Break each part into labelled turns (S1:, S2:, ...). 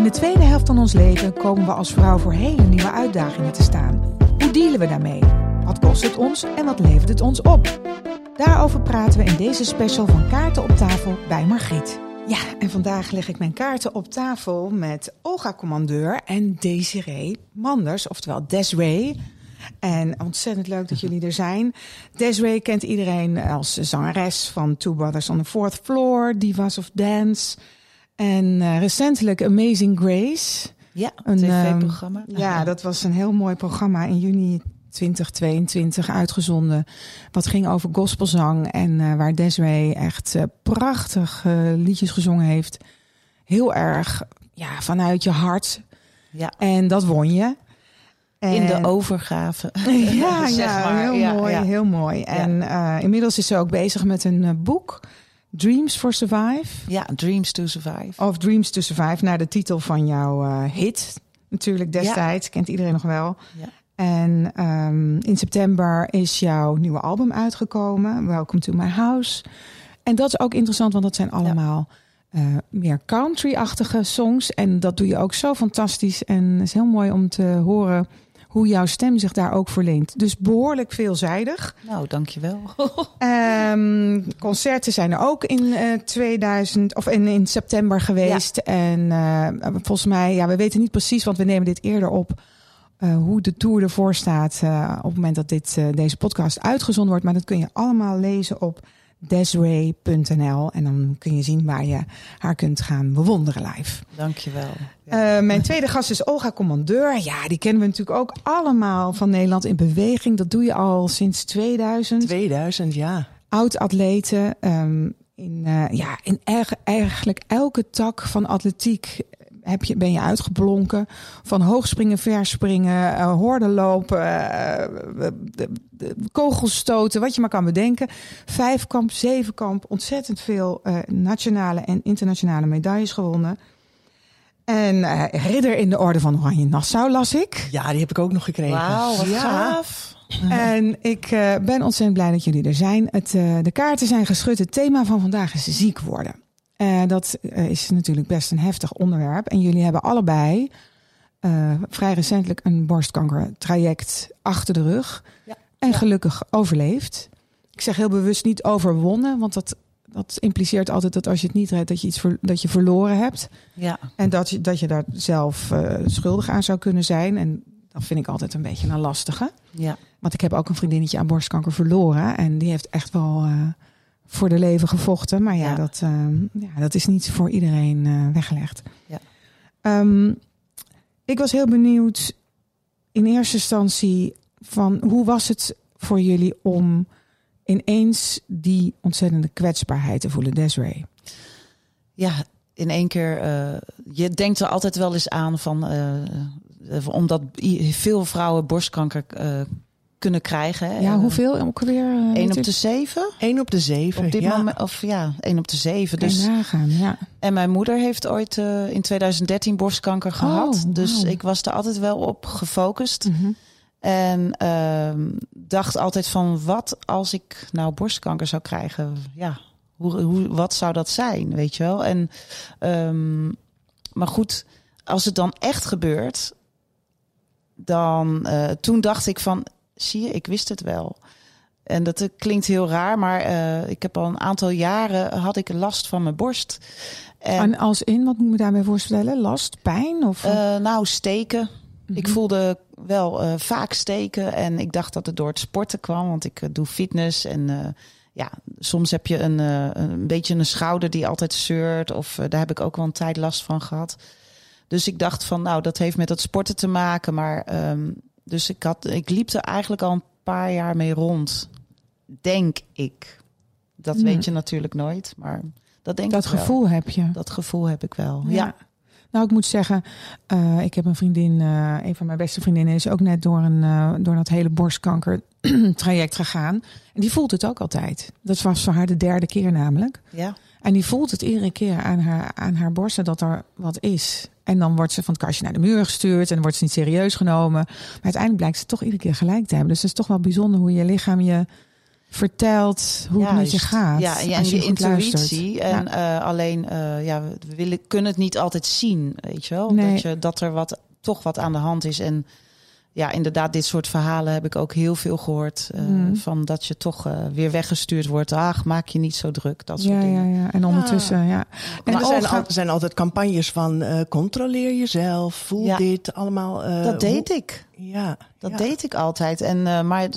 S1: In de tweede helft van ons leven komen we als vrouw voor hele nieuwe uitdagingen te staan. Hoe dealen we daarmee? Wat kost het ons en wat levert het ons op? Daarover praten we in deze special van Kaarten op tafel bij Margriet. Ja, en vandaag leg ik mijn kaarten op tafel met Olga Commandeur en Desiree Manders, oftewel Desiree. En ontzettend leuk dat jullie er zijn. Desiree kent iedereen als zangeres van Two Brothers on the Fourth Floor, Divas of Dance. En uh, recentelijk Amazing Grace.
S2: Ja, een tv-programma.
S1: Um, ja, dat was een heel mooi programma in juni 2022 uitgezonden. Wat ging over gospelzang en uh, waar Desiree echt uh, prachtig liedjes gezongen heeft. Heel erg ja, vanuit je hart.
S2: Ja.
S1: En dat won je.
S2: En, in de overgave.
S1: Ja, ja heel ja, mooi, ja. heel mooi. En inmiddels is ze ook bezig met een boek. Dreams for Survive.
S2: Ja, Dreams to Survive.
S1: Of Dreams to Survive, naar de titel van jouw uh, hit. Natuurlijk destijds, kent iedereen nog wel.
S2: Ja.
S1: En um, in september is jouw nieuwe album uitgekomen, Welcome to My House. En dat is ook interessant, want dat zijn allemaal uh, meer country-achtige songs. En dat doe je ook zo fantastisch. En het is heel mooi om te horen hoe jouw stem zich daar ook verleent. Dus behoorlijk veelzijdig.
S2: Nou, dankjewel.
S1: um, concerten zijn er ook in uh, 2000 of in, in september geweest.
S2: Ja.
S1: En uh, volgens mij, ja, we weten niet precies, want we nemen dit eerder op. Uh, hoe de tour ervoor staat op het moment dat dit, deze podcast uitgezonden wordt. Maar dat kun je allemaal lezen op desiree.nl. En dan kun je zien waar je haar kunt gaan bewonderen live.
S2: Dankjewel.
S1: Ja. Uh, mijn tweede gast is Olga Commandeur. Ja, die kennen we natuurlijk ook allemaal van Nederland in beweging. Dat doe je al sinds 2000.
S3: 2000, ja.
S1: Oud-atleten. Um, in, uh, ja, in eigenlijk elke tak van atletiek heb je, ben je uitgeblonken. Van hoogspringen, verspringen, uh, horden lopen, uh, kogelstoten, wat je maar kan bedenken. Vijfkamp, zevenkamp, ontzettend veel uh, nationale en internationale medailles gewonnen. En uh, ridder in de orde van Oranje Nassau las ik.
S3: Ja, die heb ik ook nog gekregen.
S2: Wauw, wat
S1: Ja.
S2: gaaf.
S1: En ik uh, ben ontzettend blij dat jullie er zijn. Het, uh, de kaarten zijn geschud. Het thema van vandaag is ziek worden. Uh, dat uh, is natuurlijk best een heftig onderwerp. En jullie hebben allebei uh, vrij recentelijk een borstkankertraject achter de rug.
S2: Ja.
S1: En gelukkig overleefd. Ik zeg heel bewust niet overwonnen, want dat, dat impliceert altijd dat als je het niet redt, dat je iets ver, dat je verloren hebt.
S2: Ja,
S1: En dat je, dat je daar zelf uh, schuldig aan zou kunnen zijn. En dat vind ik altijd een beetje een lastige.
S2: ja.
S1: Want ik heb ook een vriendinnetje aan borstkanker verloren. En die heeft echt wel uh, voor de leven gevochten. Maar ja,
S2: Ja.
S1: Dat, uh, ja dat is niet voor iedereen uh, weggelegd.
S2: Ja.
S1: Um, ik was heel benieuwd in eerste instantie van hoe was het voor jullie om ineens die ontzettende kwetsbaarheid te voelen, Desiree?
S2: ja, in één keer. eh, je denkt er altijd wel eens aan van. eh, eh, omdat veel vrouwen borstkanker eh, kunnen krijgen.
S1: Ja,
S2: Eh,
S1: hoeveel ook alweer? Uh,
S2: één op de zeven?
S3: 1 op de 7.
S2: Op dit
S3: ja.
S2: moment, of ja, één op de zeven.
S1: Dus... Nagaan, ja.
S2: en mijn moeder heeft ooit uh, in 2013 borstkanker gehad.
S1: wow.
S2: Dus ik was er altijd wel op gefocust.
S1: Mm -hmm.
S2: En uh, dacht altijd van, wat als ik nou borstkanker zou krijgen? Ja, hoe, hoe, wat zou dat zijn, weet je wel? En, um, maar goed, als het dan echt gebeurt, dan uh, toen dacht ik van, zie je, ik wist het wel. En dat klinkt heel raar, maar uh, ik heb al een aantal jaren had ik last van mijn borst.
S1: En, en als in, wat moet ik me daarbij voorstellen? Last, pijn? Of?
S2: Uh, nou, steken. Mm -hmm. Ik voelde wel uh, vaak steken en ik dacht dat het door het sporten kwam, want ik doe fitness en ja, soms heb je een, een beetje een schouder die altijd zeurt of daar heb ik ook wel een tijd last van gehad. Dus ik dacht van, nou, dat heeft met dat sporten te maken, maar um, dus ik had, ik liep er eigenlijk al een paar jaar mee rond, denk ik. Dat hmm. weet je natuurlijk nooit, maar dat denk
S1: dat
S2: ik
S1: gevoel
S2: wel.
S1: heb je.
S2: Dat gevoel heb ik wel.
S1: Ja.
S2: ja.
S1: Nou, ik moet zeggen, uh, ik heb een vriendin, uh, een van mijn beste vriendinnen, is ook net door, een, uh, door dat hele borstkanker traject gegaan. En die voelt het ook altijd. Dat was voor haar de derde keer namelijk.
S2: Ja.
S1: En die voelt het iedere keer aan haar, aan haar borsten dat er wat is. En dan wordt ze van het kastje naar de muur gestuurd en dan wordt ze niet serieus genomen. Maar uiteindelijk blijkt ze toch iedere keer gelijk te hebben. Dus het is toch wel bijzonder hoe je lichaam je vertelt hoe het met je gaat.
S2: Ja, en je, intuïtie. En eh, alleen, eh, ja, we willen, kunnen het niet altijd zien, weet je wel.
S1: Nee.
S2: Dat, je, dat er wat, toch wat aan de hand is. En ja, inderdaad, dit soort verhalen heb ik ook heel veel gehoord. eh,
S1: Mhm.
S2: Van dat je toch eh, weer weggestuurd wordt. Ach, maak je niet zo druk. Dat soort
S1: Ja,
S2: dingen.
S1: ja, ja. En ondertussen, ja.
S3: En
S1: Maar
S3: er zijn, al- zijn altijd campagnes van eh, controleer jezelf, voel
S2: Ja.
S3: dit allemaal. eh,
S2: Dat deed
S3: hoe-
S2: ik.
S3: Ja,
S2: Dat
S3: ja.
S2: deed ik altijd. En, eh, maar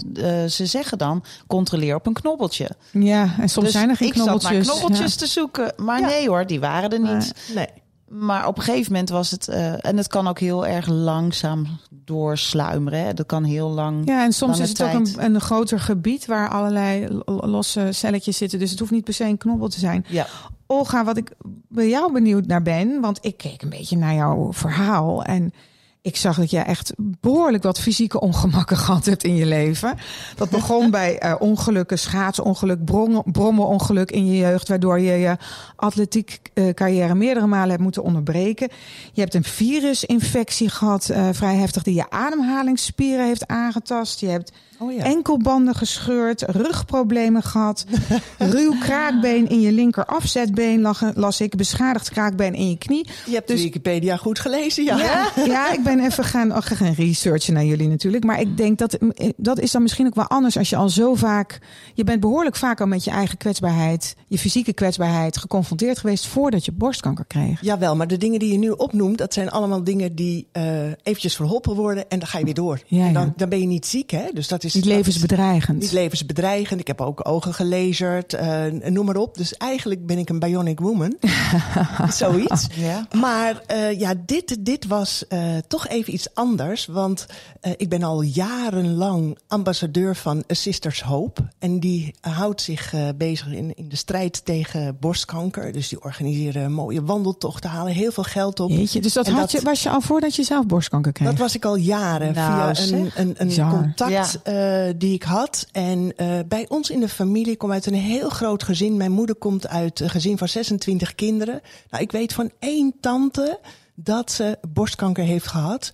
S2: ze zeggen dan, controleer op een knobbeltje.
S1: ja, en soms
S2: Dus
S1: zijn er geen
S2: ik zat
S1: knobbeltjes.
S2: naar knobbeltjes te zoeken. Maar
S3: Ja.
S2: nee hoor, die waren er niet.
S3: Nee.
S2: Maar op een gegeven moment was het... eh, en het kan ook heel erg langzaam doorsluimeren. Hè? Dat kan heel lang...
S1: Ja, en soms is het ook een, een groter gebied waar allerlei lo- losse celletjes zitten. Dus het hoeft niet per se een knobbel te zijn.
S2: Ja.
S1: Olga, wat ik bij jou benieuwd naar ben, want ik keek een beetje naar jouw verhaal en ik zag dat jij echt behoorlijk wat fysieke ongemakken gehad hebt in je leven. Dat begon bij eh, ongelukken, schaatsongeluk, brommenongeluk in je jeugd, waardoor je je atletiek eh, carrière meerdere malen hebt moeten onderbreken. Je hebt een virusinfectie gehad, eh, vrij heftig, die je ademhalingsspieren heeft aangetast. Je hebt
S3: Oh ja.
S1: enkelbanden gescheurd, rugproblemen gehad, ruw kraakbeen in je linker afzetbeen, lag- las ik, beschadigd kraakbeen in je knie.
S3: Je hebt
S1: Dus-
S3: de Wikipedia goed gelezen, ja.
S1: Ja, ja ik ben even gaan, oh, gaan researchen naar jullie natuurlijk. Maar ik denk dat dat is dan misschien ook wel anders als je al zo vaak. Je bent behoorlijk vaak al met je eigen kwetsbaarheid, je fysieke kwetsbaarheid geconfronteerd geweest voordat je borstkanker kreeg.
S3: Jawel, maar de dingen die je nu opnoemt, dat zijn allemaal dingen die eh eventjes verholpen worden en dan ga je weer door.
S1: Ja,
S3: en dan,
S1: ja.
S3: dan ben je niet ziek, hè? Dus dat is
S1: Niet
S3: dat is-
S1: levensbedreigend.
S3: Niet levensbedreigend. Ik heb ook ogen gelezerd, eh, noem maar op. Dus eigenlijk ben ik een bionic woman. Zoiets.
S2: Ja.
S3: Maar eh, ja, dit, dit was eh, toch even iets anders. Want eh, ik ben al jarenlang ambassadeur van A Sisters Hope. En die houdt zich eh, bezig in, in de strijd tegen borstkanker. Dus die organiseren mooie wandeltochten, halen heel veel geld op.
S1: Jeetje, dus dat,
S3: En
S1: had
S3: dat-
S1: je, was je al voordat je zelf borstkanker kreeg?
S3: Dat was ik al jaren
S2: Nou,
S3: via een,
S2: zeg.
S3: een, een contact eh, die ik had. En eh, bij ons in de familie, ik kom uit een heel groot gezin. Mijn moeder komt uit een gezin van 26 kinderen. Nou, ik weet van één tante dat ze borstkanker heeft gehad.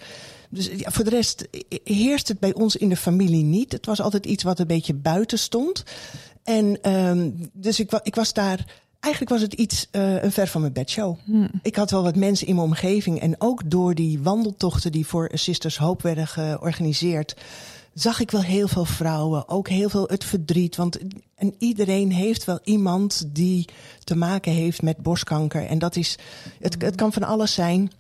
S3: Dus ja, voor de rest heerst het bij ons in de familie niet. Het was altijd iets wat een beetje buiten stond. En ehm, dus ik, ik was daar. Eigenlijk was het iets, eh, een ver van mijn bedshow. Ik had wel wat mensen in mijn omgeving. En ook door die wandeltochten die voor Sisters Hope werden georganiseerd. Zag ik wel heel veel vrouwen. Ook heel veel het verdriet. Want en iedereen heeft wel iemand die te maken heeft met borstkanker. En dat is. Het, het kan van alles zijn.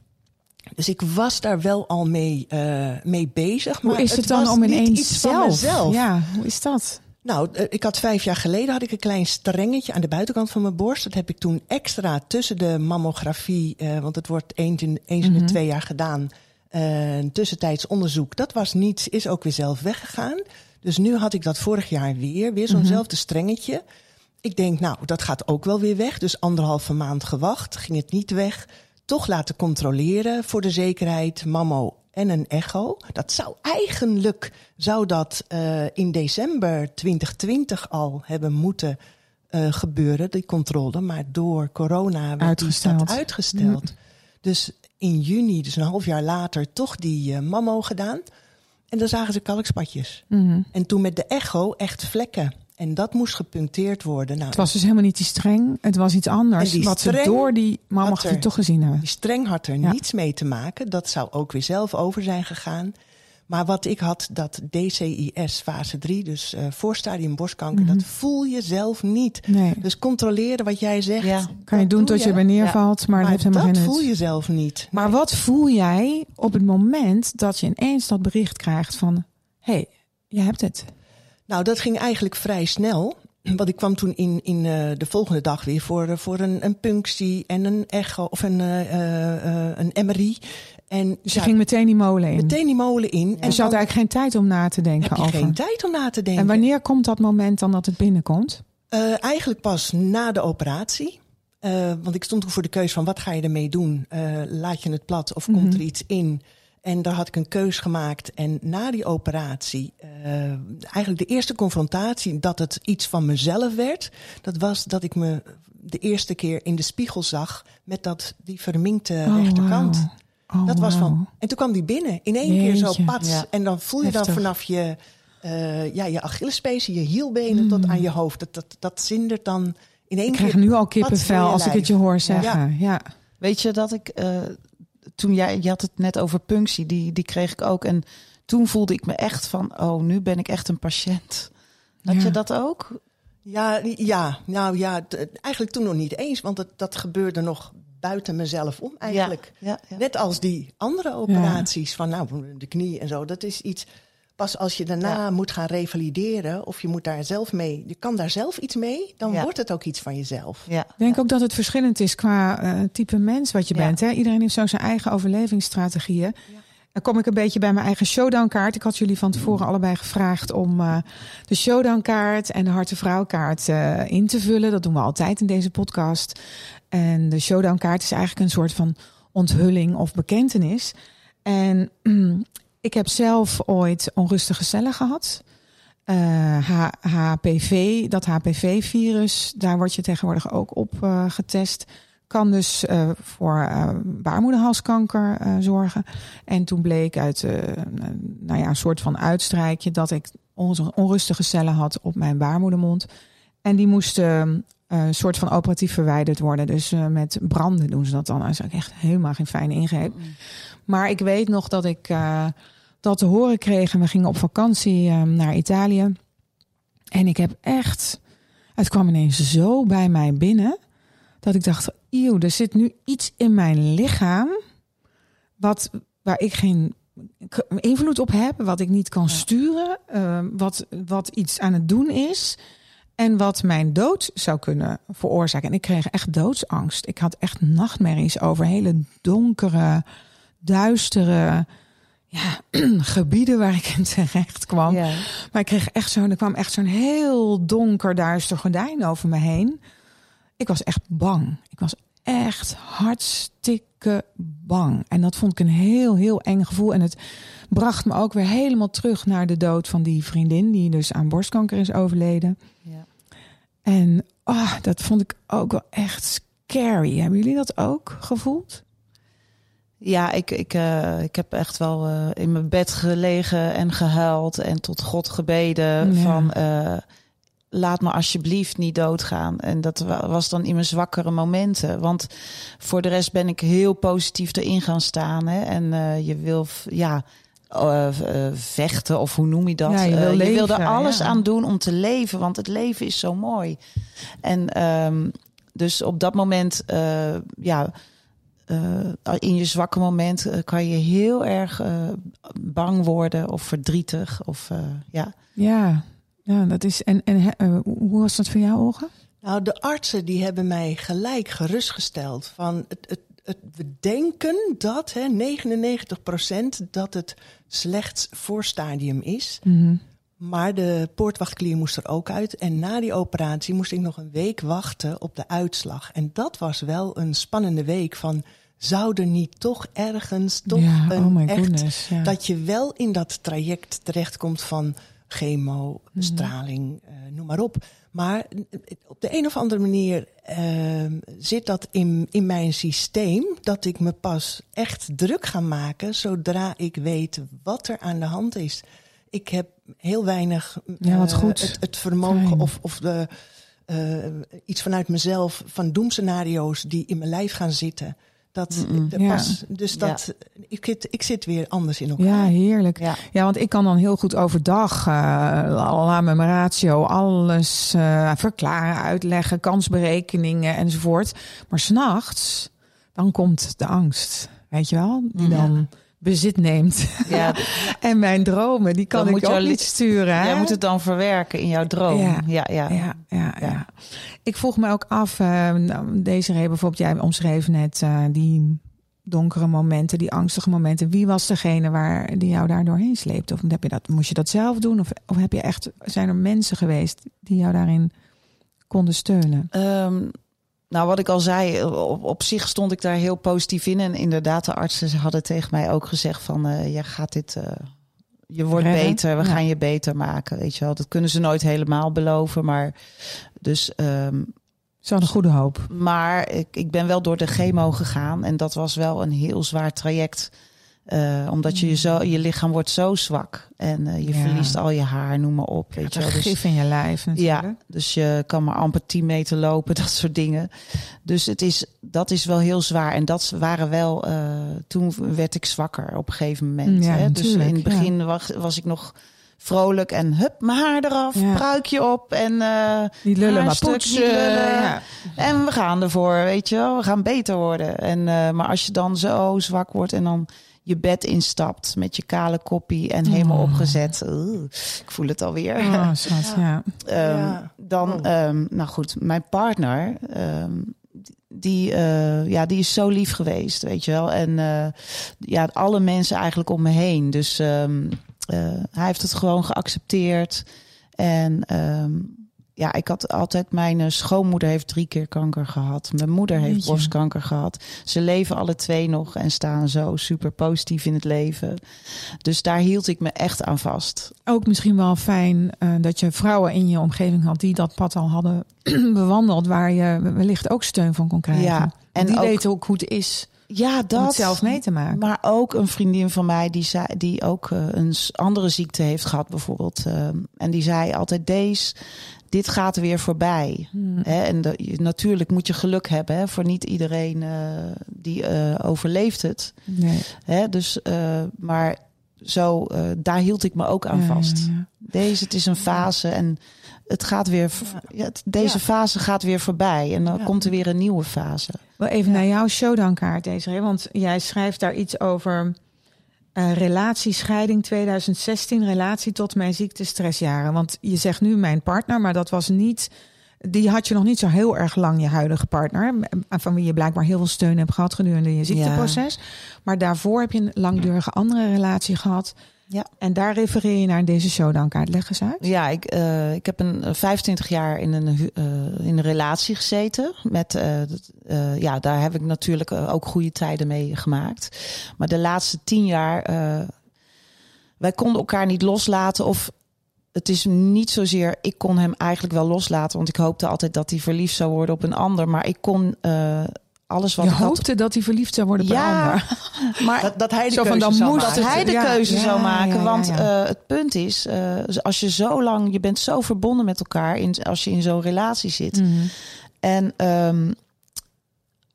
S3: Dus ik was daar wel al mee, eh, mee bezig. Maar
S1: hoe is het, dan om ineens
S3: iets van
S1: zelf?
S3: mezelf.
S1: Ja, hoe is dat?
S3: Nou, eh, ik had vijf jaar geleden had ik een klein strengetje aan de buitenkant van mijn borst. Dat heb ik toen extra tussen de mammografie, eh, want het wordt eens in, eens in de twee jaar gedaan. Eh, een tussentijds onderzoek. Dat was niet, is ook weer zelf weggegaan. Dus nu had ik dat vorig jaar weer, weer zo'nzelfde strengetje. Ik denk, nou, dat gaat ook wel weer weg. Dus anderhalve maand gewacht, ging het niet weg. Toch laten controleren voor de zekerheid, mammo en een echo. Dat zou eigenlijk, zou dat eh, in december 2020 al hebben moeten eh, gebeuren, die controle. Maar door corona werd die
S1: Uitgesteld.
S3: stad uitgesteld. Dus in juni, dus een half jaar later, toch die eh, mammo gedaan. En dan zagen ze kalkspatjes.
S1: Mhm.
S3: En toen met de echo echt vlekken. En dat moest gepuncteerd worden. Nou,
S1: Het was dus helemaal niet die streng. Het was iets anders. Wat ze door die
S3: had
S1: mammografie toch gezien hebben.
S3: Die streng had er
S1: Ja.
S3: niets mee te maken. Dat zou ook weer zelf over zijn gegaan. Maar wat ik had, dat DCIS fase 3, dus eh voorstadium borstkanker, dat voel je zelf niet.
S1: Mhm. Nee.
S3: Dus controleren wat jij zegt.
S2: Ja.
S1: Kan je doen
S3: doe
S1: tot je weer neervalt, maar, dat heeft helemaal
S3: dat
S1: geen
S3: voel je zelf niet.
S1: Maar wat voel jij op het moment dat je ineens dat bericht krijgt van... hé, hey, je hebt het.
S3: Nou, dat ging eigenlijk vrij snel. Want ik kwam toen in, in eh, de volgende dag weer voor, eh, voor een, een punctie en een echo of een, eh, een MRI. En
S1: Dus je
S3: ja,
S1: ging meteen die molen in.
S3: meteen die molen in. En
S1: dus je had eigenlijk geen tijd om na te denken
S3: heb je
S1: over.
S3: geen tijd om na te denken.
S1: En wanneer komt dat moment dan dat het binnenkomt?
S3: Eigenlijk pas na de operatie. Want ik stond toen voor de keus van wat ga je ermee doen? Laat je het plat of komt er iets in? En daar had ik een keus gemaakt. En na die operatie, eh, eigenlijk de eerste confrontatie dat het iets van mezelf werd, dat was dat ik me de eerste keer in de spiegel zag met dat, die verminkte
S1: Oh,
S3: rechterkant.
S1: Oh,
S3: dat was van. En toen kwam die binnen in één keer zo pats.
S2: Ja.
S3: En dan voel je dan vanaf je eh, ja, je Achillespees, je hielbenen tot aan je hoofd. Dat, dat, dat zindert dan in één
S1: Ik
S3: keer.
S1: krijg nu al kippenvel als ik het je hoor zeggen. Ja.
S2: Weet je dat ik, eh, toen jij, je had het net over punctie, die, die kreeg ik ook. En toen voelde ik me echt van, oh, nu ben ik echt een patiënt. Had
S1: Ja.
S2: je dat ook?
S3: Ja, ja, nou ja, eigenlijk toen nog niet eens, want dat, dat gebeurde nog buiten mezelf om eigenlijk.
S2: Ja, ja.
S3: Net als die andere operaties van nou, de knie en zo. Dat is iets, pas als je daarna
S2: Ja.
S3: moet gaan revalideren of je moet daar zelf mee, je kan daar zelf iets mee, dan
S2: Ja.
S3: wordt het ook iets van jezelf.
S2: ja.
S1: Ik denk ook dat het verschillend is qua eh, type mens wat je
S2: Ja.
S1: bent. Hè? Iedereen heeft zo zijn eigen overlevingsstrategieën. Dan kom ik een beetje bij mijn eigen showdown-kaart. Ik had jullie van tevoren allebei gevraagd om eh, de showdown-kaart en de harte-vrouw-kaart eh, in te vullen. Dat doen we altijd in deze podcast. En de showdown-kaart is eigenlijk een soort van onthulling of bekentenis. En ik heb zelf ooit onrustige cellen gehad. Eh, HPV, dat HPV-virus, daar word je tegenwoordig ook op eh, getest. Kan dus eh, voor eh, baarmoederhalskanker eh, zorgen. En toen bleek uit eh, nou ja, een soort van uitstrijkje dat ik on- onrustige cellen had op mijn baarmoedermond. En die moesten eh, een soort van operatief verwijderd worden. Dus eh, met branden doen ze dat dan. Dat is ook echt helemaal geen fijne ingreep. Maar ik weet nog dat ik eh, dat te horen kreeg. En we gingen op vakantie eh, naar Italië. En ik heb echt... Het kwam ineens zo bij mij binnen... dat ik dacht, eeuw, er zit nu iets in mijn lichaam... Wat, waar ik geen invloed op heb, wat ik niet kan
S2: Ja.
S1: sturen... eh, wat, wat iets aan het doen is... En wat mijn dood zou kunnen veroorzaken. En ik kreeg echt doodsangst. Ik had echt nachtmerries over hele donkere, duistere ja, gebieden waar ik in terecht kwam.
S2: Ja.
S1: Maar ik kreeg echt zo'n, er kwam echt zo'n heel donker, duister gordijn over me heen. Ik was echt bang. Ik was echt hartstikke bang. En dat vond ik een heel, heel eng gevoel. En het bracht me ook weer helemaal terug naar de dood van die vriendin, die dus aan borstkanker is overleden.
S2: Ja.
S1: En ah, dat vond ik ook wel echt scary. Hebben jullie dat ook gevoeld?
S2: Ja, ik, ik, eh, ik heb echt wel eh, in mijn bed gelegen en gehuild en tot God gebeden
S1: Ja.
S2: van eh, laat me alsjeblieft niet doodgaan. En dat wa- was dan in mijn zwakkere momenten. Want voor de rest ben ik heel positief erin gaan staan. Hè? En je wil ja, vechten of hoe noem je dat?
S1: Ja, je wil leven,
S2: wil er alles
S1: ja.
S2: aan doen om te leven, want het leven is zo mooi. En ehm, dus op dat moment, ja, eh, in je zwakke moment eh, kan je heel erg eh, bang worden of verdrietig. Of, eh, ja.
S1: Ja, ja dat is. En, en hoe was dat voor jou, Olga?
S3: Nou, de artsen die hebben mij gelijk gerustgesteld van het, het, het, we denken dat hè, 99% dat het slechts voorstadium is. Maar de poortwachtklier moest er ook uit. En na die operatie moest ik nog een week wachten op de uitslag. En dat was wel een spannende week van... zou er niet toch ergens toch
S1: ja,
S3: een
S1: oh my
S3: echt...
S1: goodness. Ja.
S3: dat je wel in dat traject terechtkomt van chemo,
S1: Mhm.
S3: straling, eh, noem maar op. Maar op de een of andere manier eh, zit dat in, in mijn systeem... dat ik me pas echt druk ga maken... zodra ik weet wat er aan de hand is. Ik heb heel weinig
S1: Ja, wat
S3: eh,
S1: goed.
S3: Het, het vermogen
S1: Fijn.
S3: of, of de, eh, iets vanuit mezelf van doemscenario's die in mijn lijf gaan zitten. Dat,
S1: Ja.
S3: pas, dus dat, ik, zit, ik zit weer anders in elkaar.
S1: Ja, heerlijk.
S2: Ja.
S1: Ja, want ik kan dan heel goed overdag, uh, la met mijn ratio, alles eh, verklaren, uitleggen, kansberekeningen enzovoort. Maar s'nachts, dan komt de angst, weet je wel, die
S2: Ja.
S1: Bezit neemt.
S2: Ja,
S1: en mijn dromen, die kan
S2: Dan moet
S1: ik ook niet sturen. hè?
S2: jij moet het dan verwerken in jouw droom.
S1: Ja.
S2: Ja, ja.
S1: Ja, ja. Ik vroeg me ook af, uh, nou, deze reden bijvoorbeeld, jij omschreef net uh, die donkere momenten, die angstige momenten. Wie was degene waar die jou daar doorheen sleept? Of heb je dat, moest je dat zelf doen? Of, of heb je echt, zijn er mensen geweest die jou daarin konden steunen?
S2: Um, nou, wat ik al zei, op, op zich stond ik daar heel positief in. En inderdaad, de artsen hadden tegen mij ook gezegd van, uh, je gaat dit, uh, je wordt
S1: Redden?
S2: beter, we
S1: Ja.
S2: gaan je beter maken, weet je wel. Dat kunnen ze nooit helemaal beloven, maar dus... Um,
S1: Ze hadden goede hoop.
S2: Maar ik, ik ben wel door de chemo gegaan en dat was wel een heel zwaar traject. Eh, omdat je, je, zo, je lichaam wordt zo zwak. En eh, je
S1: Ja.
S2: verliest al je haar, noem maar op. Weet je wel. Dus,
S1: gif in je lijf natuurlijk.
S2: ja, dus je kan maar amper 10 meter lopen, dat soort dingen. Dus het is, dat is wel heel zwaar. En dat waren wel, eh, toen werd ik zwakker op een gegeven moment.
S1: Ja,
S2: hè? Dus in het begin was, was ik nog vrolijk en hup, mijn haar eraf,
S1: Ja.
S2: pruikje op en
S1: Die lullen maar poetsen.
S2: niet lullen.
S1: ja.
S2: en we gaan ervoor, weet je wel. We gaan beter worden. En, maar als je dan zo zwak wordt en dan je bed instapt met je kale koppie en helemaal
S1: Oh.
S2: opgezet. Oeh, ik voel het alweer.
S1: Oh, schat, ja.
S2: Ehm,
S3: Ja.
S2: Dan,
S3: Oh.
S2: ehm, nou goed, mijn partner, ehm, die, eh, ja, die is zo lief geweest, weet je wel. En eh, ja, alle mensen eigenlijk om me heen. Dus ehm, eh, hij heeft het gewoon geaccepteerd. En ehm, ja, ik had altijd, mijn eh, schoonmoeder heeft drie keer kanker gehad. Mijn moeder heeft
S1: Jeetje.
S2: borstkanker gehad. Ze leven alle twee nog en staan zo super positief in het leven. Dus daar hield ik me echt aan vast.
S1: Ook misschien wel fijn eh, dat je vrouwen in je omgeving had die dat pad al hadden bewandeld, waar je wellicht ook steun van kon krijgen.
S2: Ja,
S1: en
S2: en
S1: die
S2: ook-
S1: weten ook hoe het is
S2: Ja,
S1: om
S2: dat.
S1: het zelf mee te maken.
S2: Maar ook een vriendin van mij die, zei, die ook eh, een andere ziekte heeft gehad, bijvoorbeeld. ehm, en die zei altijd: Deze, dit gaat weer voorbij.
S1: Hmm.
S2: Hè? En de- natuurlijk moet je geluk hebben. Hè? Voor niet iedereen eh, die eh, overleeft het.
S1: Nee.
S2: Hè? Dus, eh, maar zo, eh, daar hield ik me ook aan vast.
S1: ja, ja.
S2: Deze, het is een fase en het gaat weer.
S3: Ja.
S2: Het- deze
S3: Ja.
S2: fase gaat weer voorbij en dan
S3: Ja.
S2: komt er weer een nieuwe fase.
S1: Wel even
S3: Ja.
S1: naar jouw showdownkaart, Desiree. Want jij schrijft daar iets over eh relatiescheiding 2016, relatie tot mijn ziekte, stressjaren. Want je zegt nu mijn partner, maar dat was niet... Die had je nog niet zo heel erg lang, je huidige partner. Van wie je blijkbaar heel veel steun hebt gehad gedurende je ziekteproces. Maar daarvoor heb je een langdurige andere relatie gehad.
S2: Ja.
S1: En daar refereer je naar in deze showdownkaart. Leg eens uit.
S2: Ja, ik, eh, ik heb een eh, 25 jaar in een, eh, in een relatie gezeten. Met, eh, eh, ja, daar heb ik natuurlijk eh, ook goede tijden mee gemaakt. Maar de laatste tien jaar, eh, wij konden elkaar niet loslaten. Of het is niet zozeer, ik kon hem eigenlijk wel loslaten. Want ik hoopte altijd dat hij verliefd zou worden op een ander. Maar ik kon eh, alles wat
S1: je
S2: had...
S1: hoopte dat hij verliefd zou worden
S2: Ja,
S1: ander.
S2: maar
S3: Dat, dat hij de
S1: Zo van,
S3: keuze
S1: dan
S3: zou
S1: moet
S3: maken.
S2: dat hij de
S1: ja,
S2: keuze
S1: ja,
S2: zou maken.
S1: ja, ja,
S2: want
S1: ja.
S2: eh, het punt is, eh, als je zo lang, je bent zo verbonden met elkaar in, als je in zo'n relatie zit.
S1: Mhm.
S2: En ehm,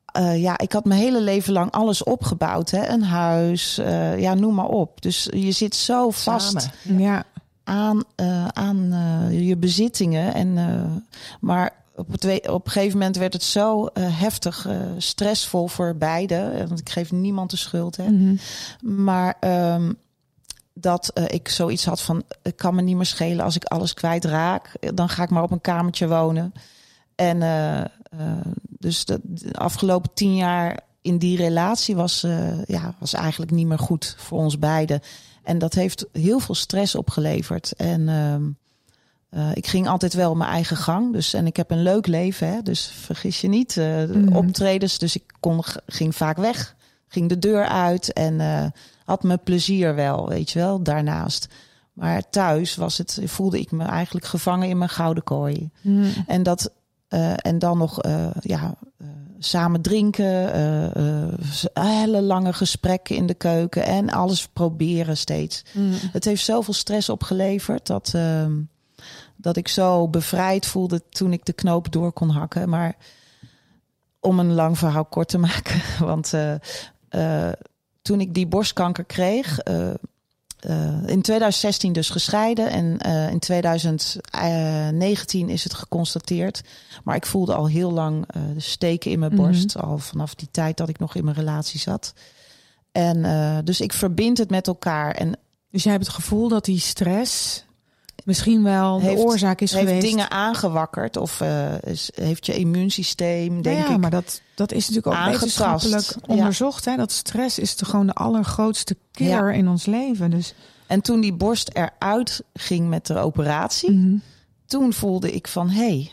S2: eh, ja, ik had mijn hele leven lang alles opgebouwd. Hè? Een huis, eh, ja, noem maar op. Dus je zit zo vast
S3: Samen.
S1: Ja,
S2: aan, eh, aan je bezittingen. En, eh, maar op, het, op een gegeven moment werd het zo eh, heftig, eh, stressvol voor beide. Eh, Want ik geef niemand de schuld. Hè?
S1: Mhm.
S2: Maar ehm, dat ik zoiets had van, het kan me niet meer schelen als ik alles kwijtraak. Dan ga ik maar op een kamertje wonen. En dus de, de afgelopen tien jaar in die relatie was, ja, was eigenlijk niet meer goed voor ons beiden. En dat heeft heel veel stress opgeleverd. En eh, ik ging altijd wel mijn eigen gang. Dus, en ik heb een leuk leven, hè, dus vergis je niet.
S1: Mhm.
S2: Optredens, dus ik kon, ging vaak weg. Ging de deur uit en eh, had mijn plezier wel, weet je wel, daarnaast. Maar thuis was het, voelde ik me eigenlijk gevangen in mijn gouden kooi.
S1: Mhm.
S2: En, dat, en dan nog ja, samen drinken, hele lange gesprekken in de keuken en alles proberen steeds.
S1: Mhm.
S2: Het heeft zoveel stress opgeleverd dat, ehm, dat ik zo bevrijd voelde toen ik de knoop door kon hakken. Maar om een lang verhaal kort te maken, want eh, eh, toen ik die borstkanker kreeg. eh, in 2016 dus gescheiden en in 2019 is het geconstateerd. Maar ik voelde al heel lang de steken in mijn
S1: Mhm.
S2: borst, al vanaf die tijd dat ik nog in mijn relatie zat. En dus ik verbind het met elkaar. En
S1: Dus jij hebt het gevoel dat die stress misschien wel
S2: Heeft-
S1: de oorzaak is
S2: heeft
S1: geweest.
S2: dingen aangewakkerd of eh, is, heeft je immuunsysteem,
S1: Nou
S2: denk
S1: ja,
S2: ik.
S1: maar dat, dat is natuurlijk ook
S2: Aangetast.
S1: wetenschappelijk
S2: Ja.
S1: onderzocht. Hè? Dat stress is de, gewoon de allergrootste killer in ons leven. Dus
S2: En toen die borst eruit ging met de operatie,
S1: Mhm.
S2: toen voelde ik van hé, hey,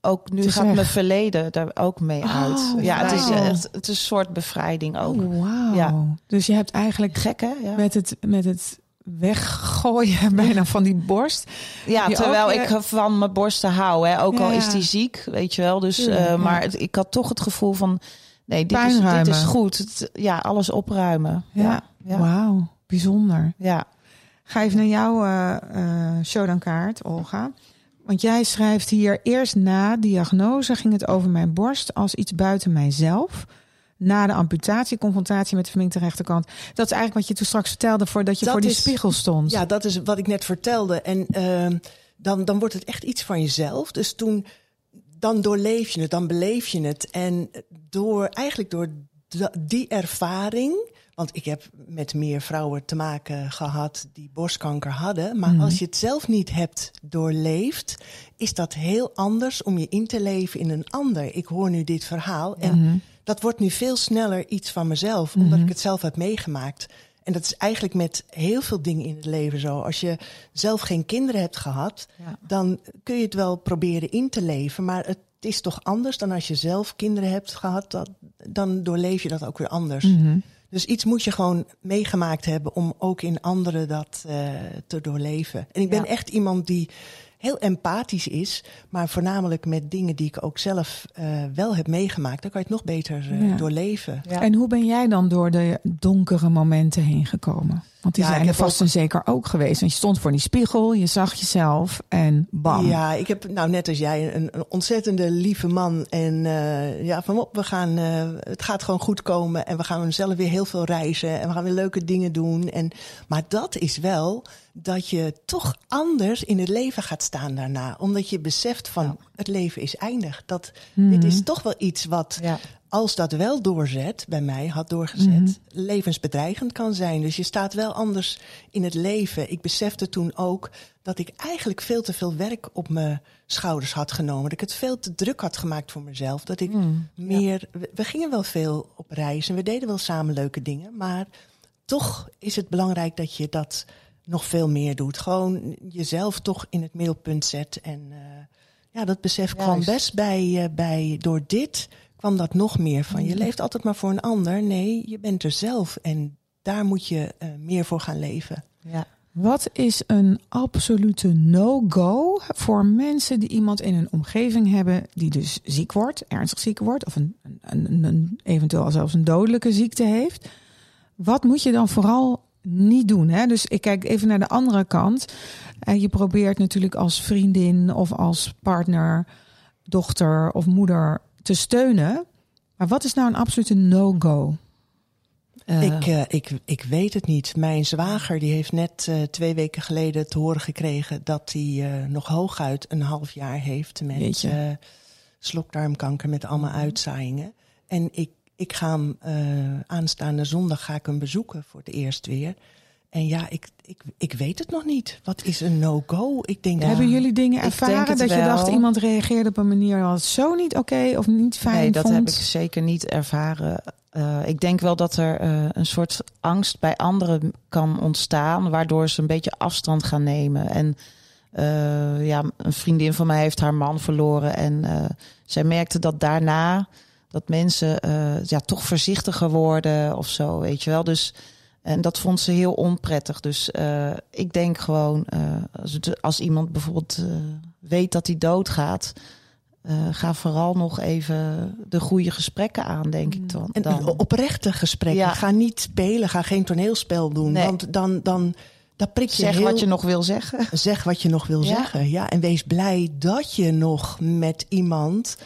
S2: ook nu gaat mijn verleden daar ook mee
S1: Oh,
S2: uit. Ja, het is, echt, het is een soort bevrijding ook.
S1: oh, wauw.
S2: Ja.
S1: Dus je hebt eigenlijk
S2: Gek hè? Ja,
S1: met het, met het weggooien bijna van die borst.
S2: ja terwijl
S1: ook,
S2: ik van mijn borsten hou, hè, ook al is die ziek, weet je wel. Dus, eh, maar het- ik had toch het gevoel van Nee, dit is, dit is goed. Het- ja, alles opruimen.
S1: Ja. Wauw, bijzonder.
S2: ja.
S1: Ga even naar jouw eh eh showdownkaart, Olga. Want jij schrijft hier eerst na diagnose ging het over mijn borst als iets buiten mijzelf. Na de amputatie, confrontatie met de verminkte rechterkant. Dat is eigenlijk wat je toen straks vertelde voordat je
S3: Dat
S1: voor die
S3: is-
S1: spiegel stond.
S3: Ja, dat is wat ik net vertelde. En ehm, dan, dan wordt het echt iets van jezelf. Dus toen, dan doorleef je het, dan beleef je het. En door, eigenlijk door die ervaring. Want ik heb met meer vrouwen te maken gehad die borstkanker hadden. Maar
S1: Mhm.
S3: als je het zelf niet hebt doorleefd, is dat heel anders om je in te leven in een ander. Ik hoor nu dit verhaal en
S1: Mhm.
S3: dat wordt nu veel sneller iets van mezelf, omdat ik het zelf heb meegemaakt. En dat is eigenlijk met heel veel dingen in het leven zo. Als je zelf geen kinderen hebt gehad,
S2: Ja.
S3: dan kun je het wel proberen in te leven. Maar het is toch anders dan als je zelf kinderen hebt gehad. Dat, dan doorleef je dat ook weer anders.
S1: Mhm.
S3: Dus iets moet je gewoon meegemaakt hebben om ook in anderen dat eh, te doorleven. En ik ben
S2: Ja.
S3: echt iemand die heel empathisch is, maar voornamelijk met dingen die ik ook zelf eh, wel heb meegemaakt. Dan kan je het nog beter eh,
S1: Ja.
S3: doorleven.
S2: Ja.
S1: En hoe ben jij dan door de donkere momenten heen gekomen? Want die
S3: Ja,
S1: zijn er vast
S3: ook-
S1: en zeker ook geweest. Want je stond voor die spiegel, je zag jezelf en bam.
S3: Ja, ik heb nou net als jij een, een ontzettende lieve man. En eh, ja, van op, we gaan, eh, het gaat gewoon goed komen. En we gaan zelf weer heel veel reizen. En we gaan weer leuke dingen doen. En, maar dat is wel dat je toch anders in het leven gaat staan daarna. Omdat je beseft van
S2: Ja.
S3: het leven is eindig. Dat,
S1: Mhm.
S3: Dit is toch wel iets wat,
S2: Ja.
S3: als dat wel doorzet, bij mij had doorgezet,
S1: Mhm.
S3: levensbedreigend kan zijn. Dus je staat wel anders in het leven. Ik besefte toen ook dat ik eigenlijk veel te veel werk op mijn schouders had genomen. Dat ik het veel te druk had gemaakt voor mezelf. Dat ik
S2: Mm.
S3: meer. We, we gingen wel veel op reis en we deden wel samen leuke dingen. Maar toch is het belangrijk dat je dat nog veel meer doet. Gewoon jezelf toch in het middelpunt zet. En eh, ja, dat besef kwam best bij, eh, bij. Door dit kwam dat nog meer van. Je leeft altijd maar voor een ander. Nee, je bent er zelf. En daar moet je eh, meer voor gaan leven.
S2: Ja.
S1: Wat is een absolute no-go voor mensen die iemand in hun omgeving hebben die dus ziek wordt, ernstig ziek wordt, of een, een, een, een- eventueel zelfs een dodelijke ziekte heeft? Wat moet je dan vooral niet doen? Hè? Dus ik kijk even naar de andere kant. Eh, je probeert natuurlijk als vriendin of als partner, dochter of moeder te steunen. Maar wat is nou een absolute no-go?
S2: Eh,
S3: Ik, eh, ik, ik weet het niet. Mijn zwager die heeft net twee weken geleden te horen gekregen dat hij nog hooguit een half jaar heeft met slokdarmkanker met allemaal uitzaaiingen. En ik, ik ga hem eh, aanstaande zondag ga ik hem bezoeken voor het eerst weer. En ja, ik, ik, ik weet het nog niet. Wat is een no-go? Ik denk
S1: Hebben jullie dingen ervaren dat je dacht iemand reageerde op een manier wat zo niet oké of niet fijn
S2: nee, dat
S1: vond?
S2: heb ik zeker niet ervaren. Eh, ik denk wel dat er eh, een soort angst bij anderen kan ontstaan, waardoor ze een beetje afstand gaan nemen. En ja, een vriendin van mij heeft haar man verloren en zij merkte dat daarna dat mensen eh, ja, toch voorzichtiger worden of zo, weet je wel. Dus en dat vond ze heel onprettig. Dus eh, ik denk gewoon, eh, als, het- als iemand bijvoorbeeld eh, weet dat hij doodgaat, eh, ga vooral nog even de goede gesprekken aan, denk ik dan.
S3: En
S2: dan.
S3: oprechte gesprekken.
S2: Ja.
S3: Ga niet spelen, ga geen toneelspel doen.
S2: Nee.
S3: Want dan, dan dat prik je
S2: Zeg
S3: heel...
S2: wat je nog wil zeggen.
S3: Zeg wat je nog wil
S2: Ja.
S3: zeggen. Ja, en wees blij dat je nog met iemand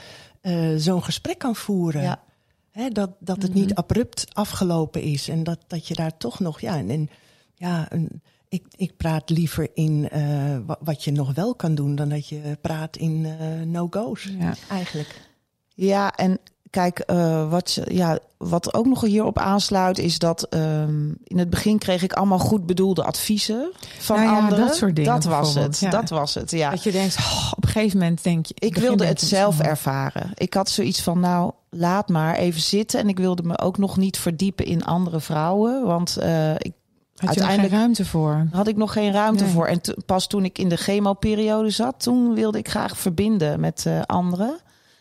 S3: eh, zo'n gesprek kan voeren.
S2: Ja.
S3: Hè, dat, dat het
S2: Mhm.
S3: niet abrupt afgelopen is. En dat, dat je daar toch nog. Ja, en, en ja, een, ik, ik praat liever in eh, wa- wat je nog wel kan doen. dan dat je praat in eh, no-go's.
S1: Ja.
S3: Eigenlijk.
S2: Ja, en kijk, eh, wat, ja, wat ook nog hierop aansluit, is dat ehm, in het begin kreeg ik allemaal goed bedoelde adviezen van
S1: Nou ja,
S2: anderen.
S1: dat soort dingen
S2: Dat was het.
S1: ja.
S2: Dat was het. Ja.
S1: Dat je denkt, oh, op een gegeven moment denk je...
S2: Ik wilde het zelf ervaren. Ik had zoiets van, nou, laat maar even zitten. En ik wilde me ook nog niet verdiepen in andere vrouwen. Want eh, ik,
S1: Had er geen
S2: uiteindelijk
S1: ruimte voor?
S2: had ik nog geen ruimte
S1: Nee.
S2: voor. En pas toen ik in de chemoperiode zat, toen wilde ik graag verbinden met eh, anderen.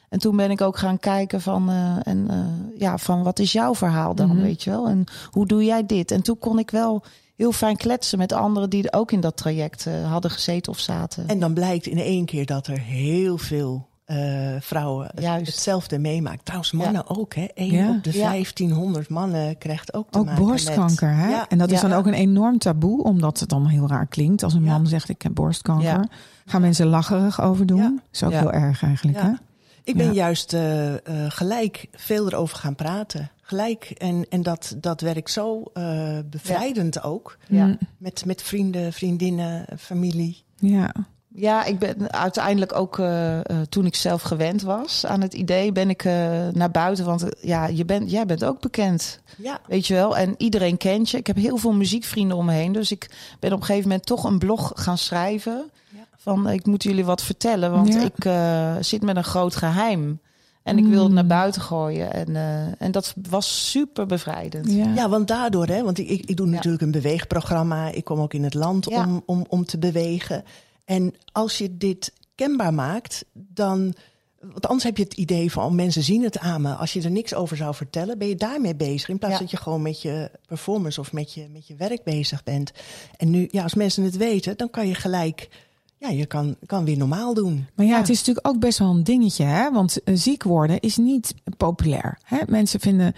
S2: En toen ben ik ook gaan kijken van, eh, en, eh, ja, van wat is jouw verhaal dan,
S1: Mhm.
S2: weet je wel? En hoe doe jij dit? En toen kon ik wel heel fijn kletsen met anderen die ook in dat traject eh, hadden gezeten of zaten.
S3: En dan blijkt in één keer dat er heel veel eh, vrouwen
S2: Juist.
S3: hetzelfde meemaakt. Trouwens, mannen ook, hè? Eén
S1: Ja.
S3: op de
S2: Ja.
S3: 1500 mannen krijgt ook te
S1: Ook
S3: maken
S1: borstkanker,
S3: met...
S1: hè?
S3: Ja,
S1: En dat is
S2: Ja.
S1: dan ook een enorm taboe, omdat het dan heel raar klinkt. Als een
S3: Ja.
S1: man zegt, ik heb borstkanker.
S2: Ja.
S1: Gaan mensen lacherig over doen.
S3: Ja.
S1: Is ook
S2: Ja.
S1: heel erg eigenlijk,
S3: Ja.
S1: hè?
S3: Ik ben
S1: Ja.
S3: juist eh, eh, gelijk veel erover gaan praten. Gelijk. En, en dat, dat werkt zo eh, bevrijdend ook.
S2: Ja.
S3: Met, met vrienden, vriendinnen, familie.
S1: ja.
S2: Ja, ik ben uiteindelijk ook toen ik zelf gewend was aan het idee, ben ik eh, naar buiten. Want ja, je bent, jij bent ook bekend,
S3: Ja,
S2: weet je wel. En iedereen kent je. Ik heb heel veel muziekvrienden om me heen. Dus ik ben op een gegeven moment toch een blog gaan schrijven. Van ik moet jullie wat vertellen, want
S1: Ja.
S2: ik eh, zit met een groot geheim. En ik wil het naar buiten gooien. En, eh, en dat was super bevrijdend.
S1: Ja.
S3: ja want daardoor, hè, want ik, ik, ik doe
S2: Ja.
S3: natuurlijk een beweegprogramma. Ik kom ook in het land
S2: Ja.
S3: om, om, om te bewegen. En als je dit kenbaar maakt, dan. Want anders heb je het idee van oh, mensen zien het aan me. Als je er niks over zou vertellen, ben je daarmee bezig. In plaats
S2: Ja.
S3: dat je gewoon met je performance of met je, met je werk bezig bent. En nu, ja, als mensen het weten, dan kan je gelijk. Ja, je kan, kan weer normaal doen.
S1: Maar ja,
S2: Ja.
S1: het is natuurlijk ook best wel een dingetje, hè? Want eh, ziek worden is niet populair. Hè? Mensen vinden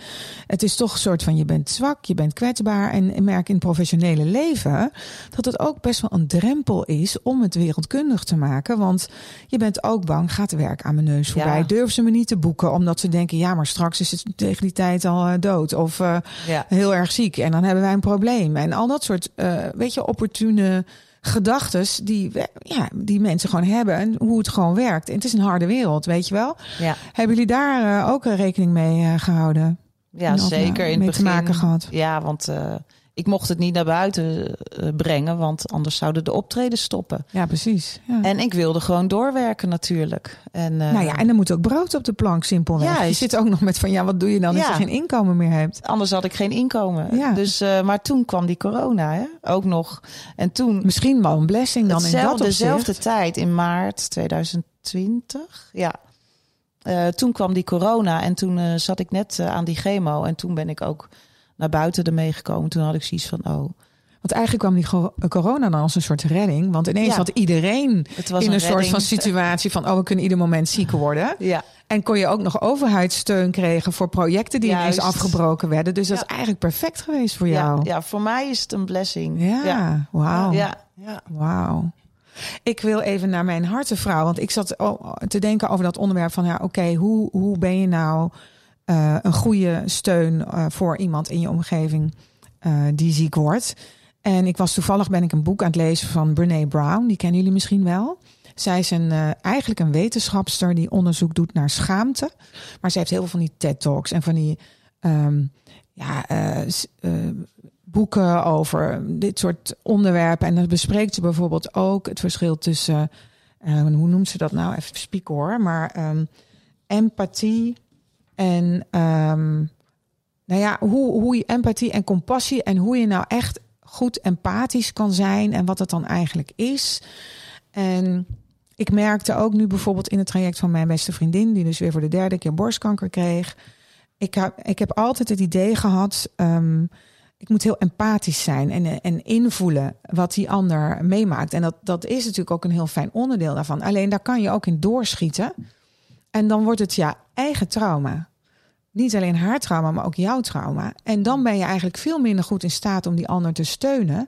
S1: het is toch een soort van je bent zwak, je bent kwetsbaar. En ik merk in het professionele leven dat het ook best wel een drempel is om het wereldkundig te maken. Want je bent ook bang, gaat de werk aan mijn neus voorbij?
S2: Ja.
S1: Durven ze me niet te boeken omdat ze denken, ja, maar straks is het tegen die tijd al eh, dood. Of eh,
S2: Ja.
S1: heel erg ziek en dan hebben wij een probleem. En al dat soort, weet je, opportune gedachtes die, ja, die mensen gewoon hebben en hoe het gewoon werkt. En het is een harde wereld, weet je wel.
S2: Ja,
S1: Hebben jullie daar eh, ook rekening mee eh, gehouden?
S2: ja
S1: En
S2: zeker.
S1: eh,
S2: In het
S1: te
S2: begin,
S1: maken gehad?
S2: Ja, want eh, ik mocht het niet naar buiten eh, brengen, want anders zouden de optredens stoppen.
S1: Ja, precies. Ja.
S2: En ik wilde gewoon doorwerken natuurlijk. En, eh,
S1: nou ja, en er moet ook brood op de plank, simpelweg. Je
S2: Juist.
S1: zit ook nog met van, ja, wat doe je dan als
S2: Ja.
S1: je geen inkomen meer hebt?
S2: Anders had ik geen inkomen.
S1: Ja.
S2: Dus, eh, maar toen kwam die corona hè? ook nog. En toen,
S1: Misschien wel een blessing dan in dat
S2: dezelfde tijd, in maart 2020, ja. Toen kwam die corona en toen zat ik net aan die chemo. En toen ben ik ook naar buiten ermee gekomen. Toen had ik zoiets van, oh,
S1: Want eigenlijk kwam die go- corona dan als een soort redding. Want ineens
S2: Ja.
S1: had iedereen
S2: het was
S1: in een, soort
S2: redding.
S1: van situatie van... oh, we kunnen ieder moment ziek worden.
S2: Ja,
S1: En kon je ook nog overheidssteun kregen voor projecten die ineens
S2: Juist.
S1: afgebroken werden. Dus dat
S2: Ja.
S1: is eigenlijk perfect geweest voor
S2: ja,
S1: jou.
S2: ja, voor mij is het een blessing.
S1: Ja,
S2: ja.
S1: wauw.
S2: ja.
S3: Ja.
S1: Wauw. Ik wil even naar mijn hartenvrouw. Want ik zat te denken over dat onderwerp van... ja, oké, hoe, hoe ben je nou eh, een goede steun eh, voor iemand in je omgeving eh, die ziek wordt? En ik was toevallig ben ik een boek aan het lezen van Brene Brown. Die kennen jullie misschien wel. Zij is een, eigenlijk een wetenschapster die onderzoek doet naar schaamte. Maar ze heeft heel veel van die TED-talks en van die... ehm, ja, boeken over dit soort onderwerpen. En dan bespreekt ze bijvoorbeeld ook het verschil tussen, hoe noemt ze dat nou? Even spieken hoor. Maar ehm, empathie en, ehm, nou ja, hoe, hoe je empathie en compassie en hoe je nou echt goed empathisch kan zijn en wat het dan eigenlijk is. En ik merkte ook nu bijvoorbeeld in het traject van mijn beste vriendin, die dus weer voor de derde keer borstkanker kreeg. Ik heb, ik heb altijd het idee gehad, ehm, ik moet heel empathisch zijn en, en invoelen wat die ander meemaakt. En dat, dat is natuurlijk ook een heel fijn onderdeel daarvan. Alleen daar kan je ook in doorschieten. En dan wordt het ja eigen trauma. Niet alleen haar trauma, maar ook jouw trauma. En dan ben je eigenlijk veel minder goed in staat om die ander te steunen.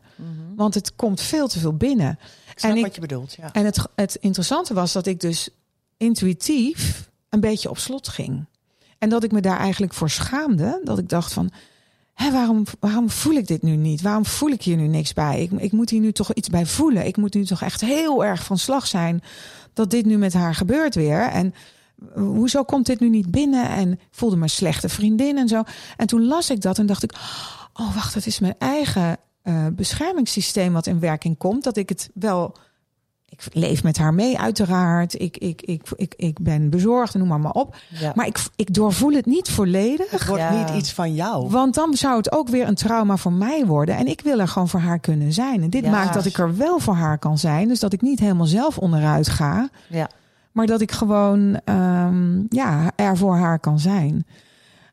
S1: Want het komt veel te veel binnen.
S3: Ik snap
S1: En ik-
S3: wat je bedoelt. Ja.
S1: En het, het interessante was dat ik dus intuïtief een beetje op slot ging. En dat ik me daar eigenlijk voor schaamde. Dat ik dacht van, hè, waarom, waarom voel ik dit nu niet? Waarom voel ik hier nu niks bij? Ik, ik moet hier nu toch iets bij voelen. Ik moet nu toch echt heel erg van slag zijn dat dit nu met haar gebeurt weer. En hoezo komt dit nu niet binnen? En ik voelde me slechte vriendin en zo. En toen las ik dat en dacht ik, oh wacht, dat is mijn eigen eh, beschermingssysteem wat in werking komt. Dat ik het wel ik leef met haar mee, uiteraard. Ik, ik, ik, ik, ik ben bezorgd, noem maar, maar op.
S2: Ja.
S1: Maar ik, ik doorvoel het niet volledig.
S3: Het wordt
S2: Ja.
S3: niet iets van jou.
S1: Want dan zou het ook weer een trauma voor mij worden. En ik wil er gewoon voor haar kunnen zijn. En dit
S2: Ja.
S1: maakt dat ik er wel voor haar kan zijn. Dus dat ik niet helemaal zelf onderuit ga.
S2: Ja.
S1: Maar dat ik gewoon ehm, ja, er voor haar kan zijn.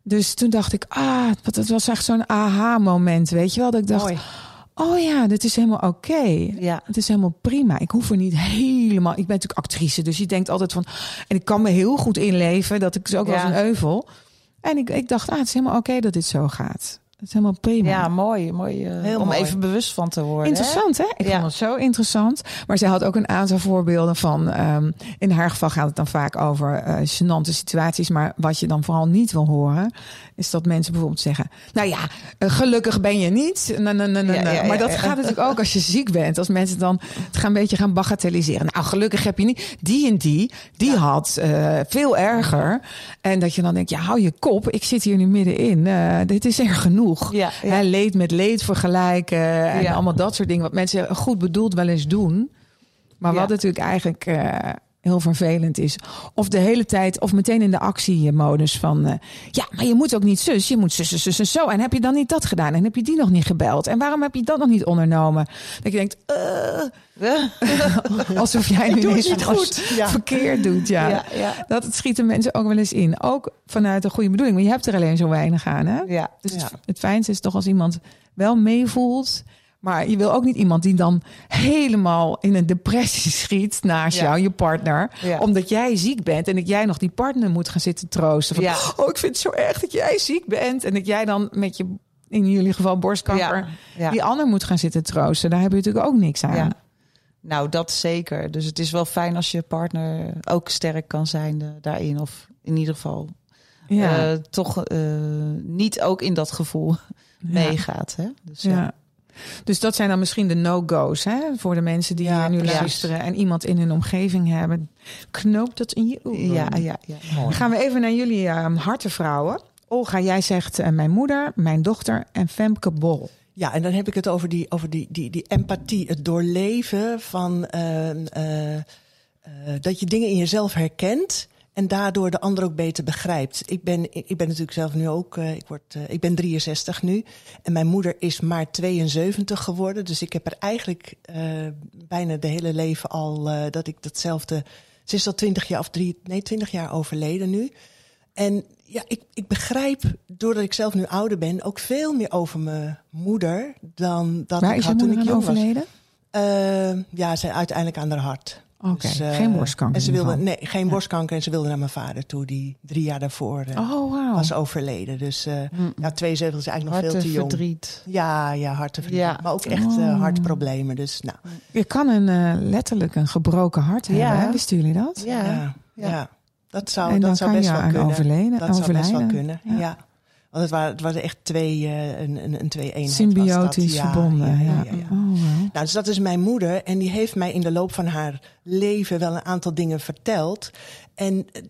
S1: Dus toen dacht ik, ah, wat- het was echt zo'n aha-moment, weet je wel? Dat ik dacht,
S3: Mooi.
S1: oh ja, dit is helemaal oké.
S2: Ja.
S1: Het is helemaal prima. Ik hoef er niet helemaal. Ik ben natuurlijk actrice, dus je denkt altijd van. En ik kan me heel goed inleven. Dat ik is ook wel
S2: Ja.
S1: eens een euvel. En ik, ik dacht, ah, het is helemaal oké dat dit zo gaat. Het is helemaal prima.
S2: Ja, mooi. mooi eh,
S3: Heel
S2: om
S3: mooi.
S2: even bewust van te worden.
S1: Interessant, hè? Ik
S2: Ja.
S1: vond het zo interessant. Maar zij had ook een aantal voorbeelden van... ehm, in haar geval gaat het dan vaak over eh gênante situaties. Maar wat je dan vooral niet wil horen... is dat mensen bijvoorbeeld zeggen... nou ja, eh, gelukkig ben je niet. Na, na, na,
S2: Ja, ja,
S1: maar dat gaat natuurlijk ook als je ziek bent. Als mensen dan het gaan een beetje gaan bagatelliseren. Nou, gelukkig heb je niet... Die en die, die had veel erger. En dat je dan denkt, ja, hou je kop. Ik zit hier nu middenin. Dit is er genoeg.
S2: Ja, ja.
S1: Hè, leed met leed vergelijken en allemaal dat soort dingen. Wat mensen goed bedoeld wel eens doen. Maar wat natuurlijk eigenlijk eh, heel vervelend is. Of de hele tijd, of meteen in de actiemodus van... eh, ja, maar je moet ook niet zus, je moet zus, zus, zus en zo. En heb je dan niet dat gedaan? En heb je die nog niet gebeld? En waarom heb je dat nog niet ondernomen? Dat je denkt, eh, alsof jij nu iets
S3: niet goed. Ja.
S1: verkeerd doet. Ja.
S2: Ja, ja.
S1: Dat het schieten mensen ook wel eens in. Ook vanuit een goede bedoeling. Maar je hebt er alleen zo weinig aan, hè?
S2: Ja.
S1: Dus het fijnste is toch als iemand wel meevoelt. Maar je wil ook niet iemand die dan helemaal in een depressie schiet naast
S2: Ja.
S1: jou, je partner.
S2: Ja.
S1: Omdat jij ziek bent en dat jij nog die partner moet gaan zitten troosten. Van,
S2: Ja.
S1: Oh, ik vind het zo erg dat jij ziek bent. En dat jij dan met je, in jullie geval borstkanker, die ander moet gaan zitten troosten. Daar heb je natuurlijk ook niks aan.
S2: Nou, dat zeker. Dus het is wel fijn als je partner ook sterk kan zijn eh, daarin. Of in ieder geval
S1: Ja.
S2: eh, toch eh, niet ook in dat gevoel meegaat. Hè? Dus, ja.
S1: Dus dat zijn dan misschien de no-go's hè? voor de mensen die
S3: Ja,
S1: nu luisteren en iemand in hun omgeving hebben. Knoop dat in je oren.
S2: Ja, ja, ja.
S1: Dan gaan we even naar jullie uh, hartenvrouwen. Olga, jij zegt eh, mijn moeder, mijn dochter en Femke Bol.
S3: Ja, en dan heb ik het over die, over die, die, die empathie, het doorleven van eh, eh, eh, dat je dingen in jezelf herkent en daardoor de ander ook beter begrijpt. Ik ben, ik, ben natuurlijk zelf nu ook, eh, ik, word, eh, ik ben 63 nu en mijn moeder is maar 72 geworden. Dus ik heb er eigenlijk eh, bijna de hele leven al dat ik datzelfde. Ze is al 20 jaar of drie, nee, 20 jaar overleden nu. En ja, ik, ik begrijp, doordat ik zelf nu ouder ben, ook veel meer over mijn moeder dan dat
S1: Waar
S3: ik had toen ik jong was.
S1: overleden?
S3: Ja, ze uiteindelijk aan haar hart.
S1: Oké,
S3: eh,
S1: geen borstkanker
S3: En ze wilde, nee, geen borstkanker. En ze wilde naar mijn vader toe, die drie jaar daarvoor eh,
S1: Oh,
S3: was overleden. Dus eh ja, 72 is eigenlijk nog veel te jong.
S2: Hartenverdriet.
S3: Ja, ja, hartenverdriet.
S2: Ja.
S3: Maar ook echt eh, hartproblemen. Dus nou,
S1: Je kan een, eh, letterlijk een gebroken hart hebben. Hè? Wisten jullie dat?
S2: Ja.
S3: ja. Dat zou,
S1: En
S3: dat zou best wel kunnen.
S1: overleden-
S3: dat zou best wel kunnen,
S1: Ja.
S3: Want het waren, het waren echt twee, eh, een, een, een twee-eenheid.
S1: Symbiotisch
S3: was dat. Ja,
S1: verbonden. Ja,
S3: ja.
S1: Oh.
S3: Nou, dus dat is mijn moeder. En die heeft mij in de loop van haar leven wel een aantal dingen verteld. En eh,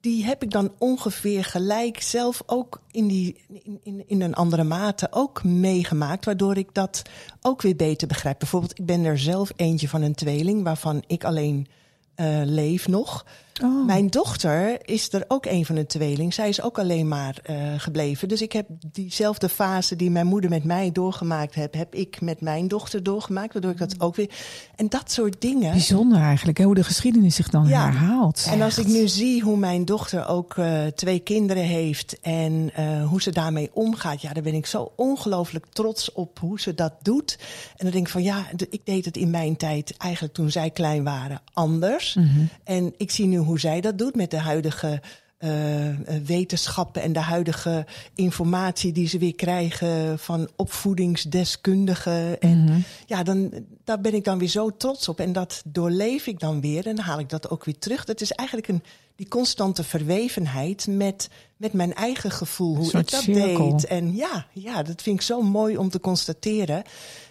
S3: die heb ik dan ongeveer gelijk zelf ook in, die, in, in, in een andere mate ook meegemaakt. Waardoor ik dat ook weer beter begrijp. Bijvoorbeeld, ik ben er zelf eentje van een tweeling waarvan ik alleen eh, leef nog.
S1: Oh.
S3: Mijn dochter is er ook een van de tweeling. Zij is ook alleen maar eh, gebleven. Dus ik heb diezelfde fase die mijn moeder met mij doorgemaakt heeft, heb ik met mijn dochter doorgemaakt. Waardoor ik dat ook weer. En dat soort dingen.
S1: Bijzonder eigenlijk, hè, hoe de geschiedenis zich dan
S3: Ja.
S1: herhaalt.
S3: En als ik nu zie hoe mijn dochter ook eh, twee kinderen heeft en eh, hoe ze daarmee omgaat, ja, dan ben ik zo ongelooflijk trots op hoe ze dat doet. En dan denk ik van ja, ik deed het in mijn tijd eigenlijk toen zij klein waren anders. En ik zie nu hoe zij dat doet met de huidige eh, eh, wetenschappen en de huidige informatie die ze weer krijgen van opvoedingsdeskundigen. En ja, dan, daar ben ik dan weer zo trots op. En dat doorleef ik dan weer en dan haal ik dat ook weer terug. Dat is eigenlijk een, die constante verwevenheid met, met mijn eigen gevoel, hoe ik dat
S1: cirkel.
S3: deed. En ja, ja, dat vind ik zo mooi om te constateren.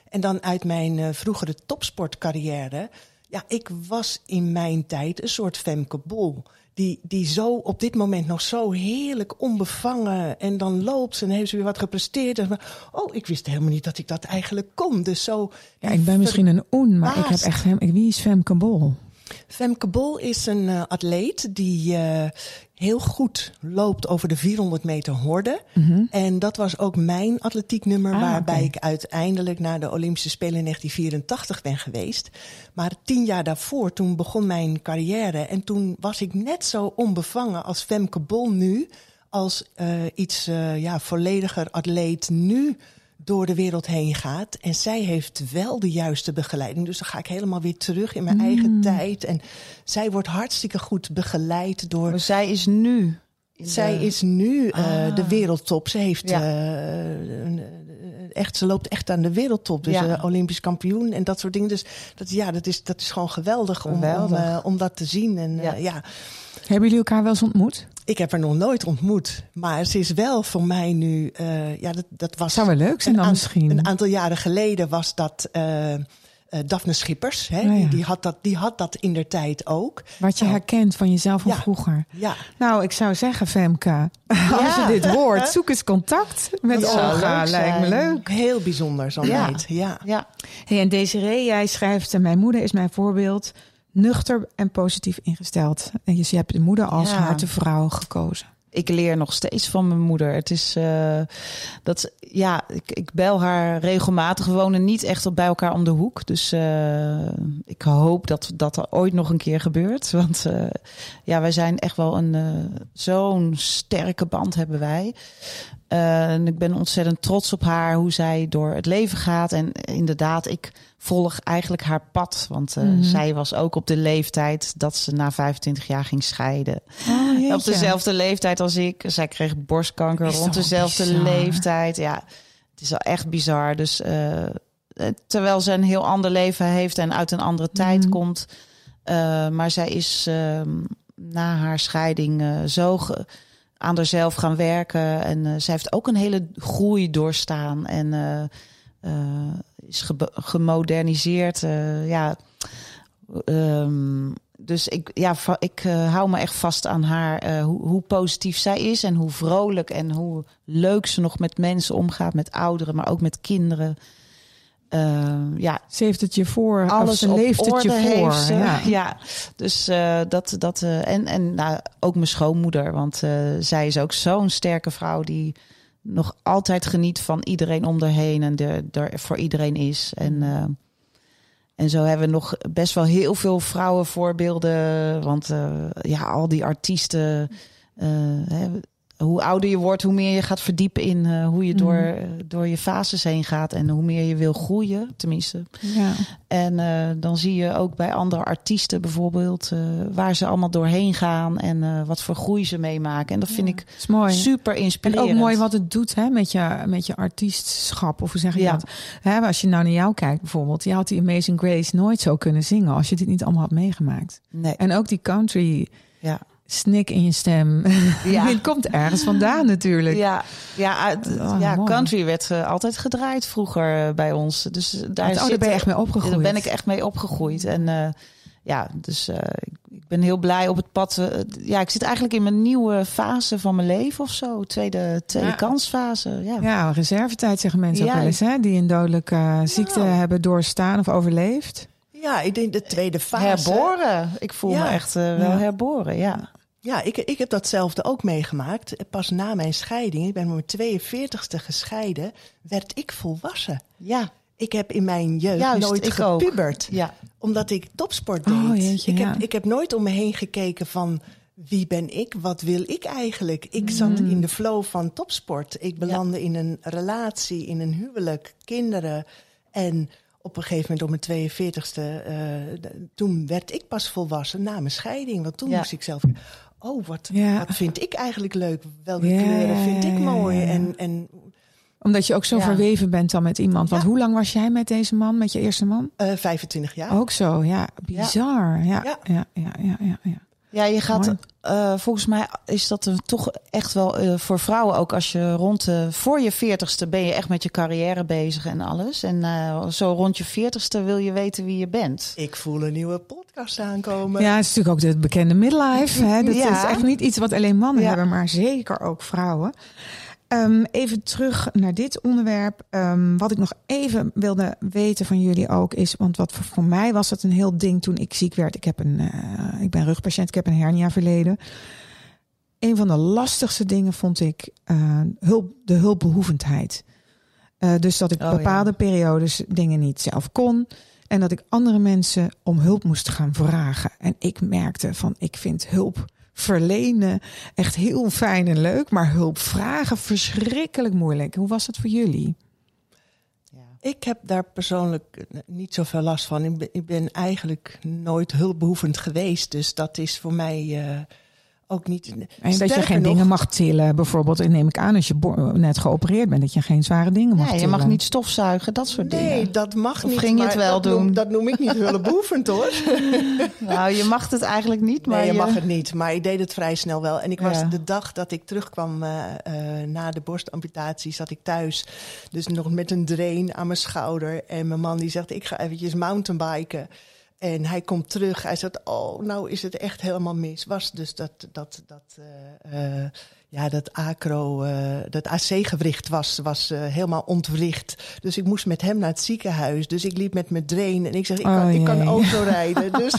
S3: En dan uit mijn eh, vroegere topsportcarrière. Ja, ik was in mijn tijd een soort Femke Bol. Die, die zo op dit moment nog zo heerlijk onbevangen. En dan loopt ze en heeft ze weer wat gepresteerd. En, oh, ik wist helemaal niet dat ik dat eigenlijk kon. Dus zo.
S1: Ja, ik ben misschien een oen, maar ik heb echt... hem- Wie is Femke Bol?
S3: Femke Bol is een eh, atleet die eh, heel goed loopt over de 400 meter horde. En dat was ook mijn atletieknummer,
S1: Ah,
S3: waarbij ik uiteindelijk naar de Olympische Spelen in 1984 ben geweest. Maar tien jaar daarvoor, toen begon mijn carrière. En toen was ik net zo onbevangen als Femke Bol nu. Als eh, iets ja, vollediger atleet nu door de wereld heen gaat. En zij heeft wel de juiste begeleiding. Dus dan ga ik helemaal weer terug in mijn eigen tijd. En zij wordt hartstikke goed begeleid door.
S2: Maar zij is nu.
S3: Zij
S2: de-
S3: is nu eh,
S2: Ah.
S3: de wereldtop. Ze heeft
S2: Ja.
S3: eh, een- echt, ze loopt echt aan de wereldtop. Dus
S2: Ja.
S3: eh, Olympisch kampioen en dat soort dingen. Dus dat, ja, dat is, dat is gewoon geweldig, om, om, eh, dat te zien. En
S2: Ja.
S3: ja. ja,
S1: Hebben jullie elkaar wel eens ontmoet?
S3: Ik heb haar nog nooit ontmoet. Maar ze is wel voor mij nu. eh, ja, dat, dat was.
S1: Zou wel leuk zijn dan misschien.
S3: Een aantal jaren geleden was dat. eh eh, Daphne Schippers, hè?
S1: Oh ja.
S3: die, die, had dat, die had dat in der tijd ook.
S1: Wat je
S3: Nou,
S1: herkent van jezelf van
S3: Ja.
S1: vroeger.
S3: Ja,
S1: Nou, ik zou zeggen, Femke, als je dit hoort, zoek eens contact met Olga. Lijkt me leuk.
S3: heel bijzonder zo'n
S2: Ja.
S3: meid. Ja.
S2: Ja.
S1: Hey, en Desiree, jij schrijft, mijn moeder is mijn voorbeeld. Nuchter en positief ingesteld. En je, je hebt de moeder als
S2: Ja.
S1: hartevrouw gekozen.
S2: ik leer nog steeds van mijn moeder. Het is eh, dat, ja, ik, ik bel haar regelmatig. We wonen niet echt op bij elkaar om de hoek. Dus eh, ik hoop dat dat er ooit nog een keer gebeurt. Want eh, ja, wij zijn echt wel een zo'n sterke band hebben wij. Eh, en ik ben ontzettend trots op haar, hoe zij door het leven gaat. En inderdaad, ik volg eigenlijk haar pad. Want eh,
S1: Mhm.
S2: zij was ook op de leeftijd dat ze na 25 jaar ging scheiden.
S1: Oh,
S2: Op dezelfde leeftijd als ik. Zij kreeg borstkanker
S1: Is
S2: rond dezelfde
S1: bizar?
S2: leeftijd. Ja, het is wel echt bizar. Dus eh, terwijl ze een heel ander leven heeft en uit een andere tijd
S1: Mhm.
S2: komt. maar zij is ehm, na haar scheiding zo ge- aan haarzelf gaan werken. En eh, zij heeft ook een hele groei doorstaan. En eh, eh, is gemoderniseerd. ja, Ehm, dus ik, ja, ik hou me echt vast aan haar, hoe, hoe positief zij is en hoe vrolijk en hoe leuk ze nog met mensen omgaat, met ouderen, maar ook met kinderen. Ehm, ja,
S1: Ze heeft het je voor,
S2: alles
S1: ze
S2: op
S1: leeft het je voor. Ja.
S2: Ja. dus eh, dat, dat eh, en, en nou, ook mijn schoonmoeder, want eh, zij is ook zo'n sterke vrouw die nog altijd geniet van iedereen om haar heen en er, er voor iedereen is. En, eh, en zo hebben we nog best wel heel veel vrouwenvoorbeelden, want ja, al die artiesten. hè, hoe ouder je wordt, hoe meer je gaat verdiepen in eh, hoe je door,
S1: Mhm.
S2: eh, door je fases heen gaat en hoe meer je wil groeien, tenminste.
S1: Ja.
S2: En eh, dan zie je ook bij andere artiesten bijvoorbeeld waar ze allemaal doorheen gaan en wat voor groei ze meemaken. En dat vind ik
S1: mooi.
S2: super
S1: En
S2: inspirerend.
S1: ook mooi wat het doet hè, met, je, met je artiestschap. Of hoe zeg je
S2: Ja.
S1: dat? Hè, als je nou naar jou kijkt bijvoorbeeld. Je had die Amazing Grace nooit zo kunnen zingen als je dit niet allemaal had meegemaakt.
S2: Nee,
S1: En ook die country
S2: ja.
S1: Snik in je stem.
S2: Ja.
S1: Het komt ergens vandaan natuurlijk.
S2: Ja, ja, uit-
S1: Oh,
S2: ja
S1: mooi.
S2: country werd altijd gedraaid vroeger eh, bij ons. Dus eh, daar,
S1: Oh, daar
S2: zit-
S1: ben je echt mee opgegroeid.
S2: Daar ben ik echt mee opgegroeid. En eh, ja, dus eh, ik, ben heel blij op het pad. ja, ik zit eigenlijk in mijn nieuwe fase van mijn leven of zo. Tweede, tweede
S1: Ja.
S2: kansfase. Ja.
S1: Ja, reservetijd zeggen mensen ook wel eens. Hè? Die een dodelijke ziekte hebben doorstaan of overleefd.
S3: ja, ik denk de tweede fase.
S2: Herboren. Ik voel
S3: Ja.
S2: me echt wel
S1: Ja.
S2: herboren, ja.
S3: Ja, ik, ik heb datzelfde ook meegemaakt. Pas na mijn scheiding, ik ben op mijn 42ste gescheiden, werd ik volwassen.
S2: Ja,
S3: Ik heb in mijn jeugd
S2: Juist,
S3: nooit
S2: ook.
S3: gepubert.
S2: ja.
S3: Omdat ik topsport deed.
S1: Oh, jeetje,
S3: ik,
S1: ja.
S3: heb, ik heb nooit om me heen gekeken van wie ben ik? Wat wil ik eigenlijk? Ik zat
S1: Mm.
S3: in de flow van topsport. Ik belandde in een relatie, in een huwelijk, kinderen. En op een gegeven moment op mijn 42ste, eh, toen werd ik pas volwassen na mijn scheiding. Want toen
S2: Ja.
S3: moest ik zelf... Oh, wat,
S1: Ja.
S3: wat vind ik eigenlijk leuk? Welke
S1: Ja,
S3: kleuren vind ik mooi? En, en
S1: Omdat je ook zo verweven bent dan met iemand. Want hoe lang was jij met deze man, met je eerste man?
S3: eh 25 jaar.
S1: Ook zo, ja. Bizar. Ja, ja,
S3: Ja.
S1: ja, ja, ja. ja,
S2: Ja, je gaat.
S1: Mooi.
S2: Eh, volgens mij is dat er toch echt wel eh, voor vrouwen ook. Als je rond de. voor je veertigste ben je echt met je carrière bezig en alles. En eh, zo rond je veertigste wil je weten wie je bent.
S3: Ik voel een nieuwe podcast aankomen.
S1: Ja, het is natuurlijk ook de bekende midlife. Hè? Dat
S2: Ja.
S1: is echt niet iets wat alleen mannen
S2: Ja.
S1: hebben, maar zeker ook vrouwen. Ehm, even terug naar dit onderwerp. Ehm, wat ik nog even wilde weten van jullie ook is, want wat voor, voor mij was het een heel ding toen ik ziek werd. Ik, heb een, eh, ik ben rugpatiënt, ik heb een hernia verleden. Een van de lastigste dingen vond ik eh, hulp, de hulpbehoevendheid. Eh, dus dat ik
S2: Oh, ja.
S1: bepaalde periodes dingen niet zelf kon. En dat ik andere mensen om hulp moest gaan vragen. En ik merkte van, ik vind hulp verlenen echt heel fijn en leuk. Maar hulp vragen verschrikkelijk moeilijk. Hoe was dat voor jullie?
S3: Ik heb daar persoonlijk niet zoveel last van. Ik ben, ik ben eigenlijk nooit hulpbehoevend geweest. Dus dat is voor mij uh, ook niet.
S1: En dat je geen dingen mag tillen, bijvoorbeeld. En neem ik aan als je net geopereerd bent, dat je geen zware dingen mag
S2: nee,
S1: tillen.
S2: je mag niet stofzuigen, dat soort
S3: nee,
S2: dingen.
S3: Nee, dat mag
S2: of
S3: niet.
S2: ging je het wel
S3: dat
S2: doen?
S3: Noem, dat noem ik niet hulpbehoevend hoor.
S2: nou, je mag het eigenlijk niet. Maar
S3: nee, je, mag het niet. Maar ik deed het vrij snel wel. En ik was
S2: Ja.
S3: de dag dat ik terugkwam uh, uh, na de borstamputatie, zat ik thuis. Dus nog met een drain aan mijn schouder. En mijn man die zegt, ik ga eventjes mountainbiken. En hij komt terug. Hij zegt, oh, nou is het echt helemaal mis. Was dus dat, dat, dat, uh, uh, ja, dat acro, uh, dat AC-gewricht was, was helemaal ontwricht. Dus ik moest met hem naar het ziekenhuis. Dus ik liep met mijn drain en ik zeg, ik kan,
S1: Oh,
S3: ik kan auto rijden. Dus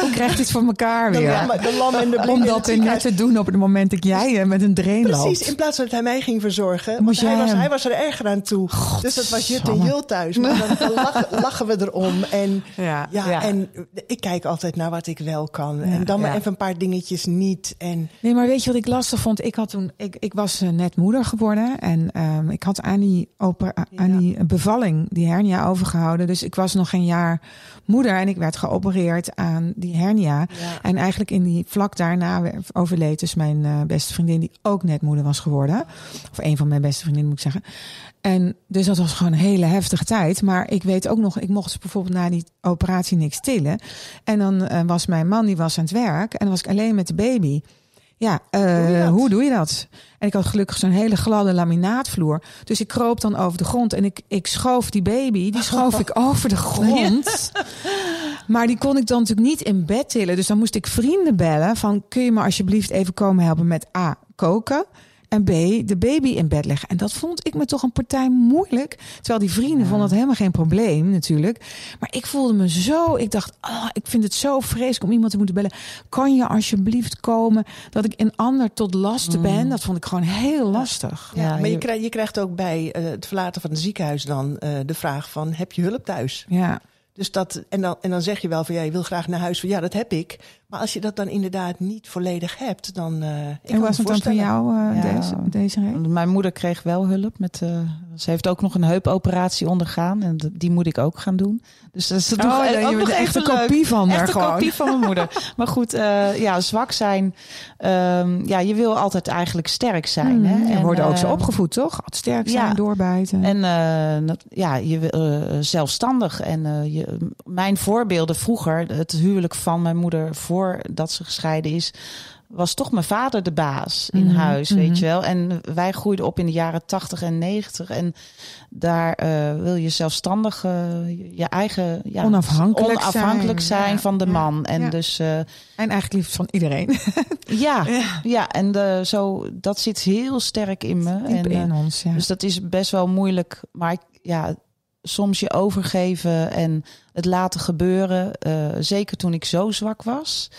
S1: Hoe krijgt dit voor elkaar
S3: de
S1: weer?
S3: lam, de lam en de blind
S1: Om dat net te doen op het moment dat jij eh, met een drain
S3: Precies,
S1: loopt.
S3: in plaats van dat hij mij ging verzorgen. Want
S1: Moest
S3: hij was,
S1: hem-
S3: hij was er erger aan toe. Dus dat was jut en jul thuis. Maar dan, dan lachen, lachen we erom. En,
S1: Ja,
S3: ja,
S1: ja.
S3: en ik kijk altijd naar wat ik wel kan. en dan maar even een paar dingetjes niet. En
S1: Nee, maar weet je wat ik lastig vond? Ik, had toen, ik, ik was eh, net moeder geworden en ehm, ik had aan die, opera- aan die bevalling die hernia overgehouden. Dus ik was nog geen jaar moeder en ik werd geopereerd aan die hernia.
S3: Ja.
S1: En eigenlijk in die vlak daarna overleed dus mijn eh, beste vriendin die ook net moeder was geworden. Of een van mijn beste vriendinnen moet ik zeggen. En dus dat was gewoon een hele heftige tijd. Maar ik weet ook nog, ik mocht dus bijvoorbeeld na die operatie niks tillen. En dan eh, was mijn man, die was aan het werk. En dan was ik alleen met de baby. Ja, eh, hoe doe je dat? En ik had gelukkig zo'n hele gladde laminaatvloer. Dus ik kroop dan over de grond en ik, ik schoof die baby, die schoof ik over de grond. Maar die kon ik dan natuurlijk niet in bed tillen. Dus dan moest ik vrienden bellen van... kun je me alsjeblieft even komen helpen met A, koken... en B, de baby in bed leggen. En dat vond ik me toch een partij moeilijk. Terwijl die vrienden vonden dat helemaal geen probleem natuurlijk. Maar ik voelde me zo... Ik dacht, ah, ik vind het zo vreselijk om iemand te moeten bellen. Kan je alsjeblieft komen dat ik een ander tot last ben? Dat vond ik gewoon heel lastig.
S3: Ja,
S2: Ja,
S3: maar je,
S2: je-
S3: krijgt, je krijgt ook bij eh, het verlaten van het ziekenhuis dan eh, de vraag van... heb je hulp thuis?
S1: Ja.
S3: Dus dat, en, dan, en dan zeg je wel van ja, je wil graag naar huis. Van, ja, dat heb ik. Maar als je dat dan inderdaad niet volledig hebt, dan... eh ik
S1: En was het dan voor jou uh,
S2: Ja.
S1: deze, deze?
S2: Mijn moeder kreeg wel hulp. Met, uh, ze heeft ook nog een heupoperatie ondergaan. En die moet ik ook gaan doen. Dus dat is
S1: Oh,
S2: toch ook nog
S1: echt een kopie van haar
S2: Echt een
S1: gewoon.
S2: kopie van mijn moeder. Maar goed, uh, ja, zwak zijn. Um, ja, je wil altijd eigenlijk sterk zijn.
S1: Hmm,
S2: hè?
S1: je
S2: En,
S1: wordt ook zo opgevoed, toch? Altijd sterk zijn,
S2: ja.
S1: doorbijten.
S2: En uh, dat- ja, je wil uh, zelfstandig. En uh, je, mijn voorbeelden vroeger, het huwelijk van mijn moeder voordat ze gescheiden is, was toch mijn vader de baas in
S1: Mhm,
S2: huis,
S1: mhm.
S2: weet je wel. En wij groeiden op in de jaren 80 en 90. En daar eh, wil je zelfstandig eh, je eigen ja,
S1: Onafhankelijk
S2: onafhankelijk
S1: zijn.
S2: zijn,
S1: Ja,
S2: van de
S1: ja,
S2: man. En dus eh,
S1: En eigenlijk liefst van iedereen.
S2: ja, ja. en de, zo, dat zit heel sterk in me. En,
S1: in ons, ja.
S2: dus dat is best wel moeilijk. Maar ik, ja, soms je overgeven en het laten gebeuren. eh, zeker toen ik zo zwak was.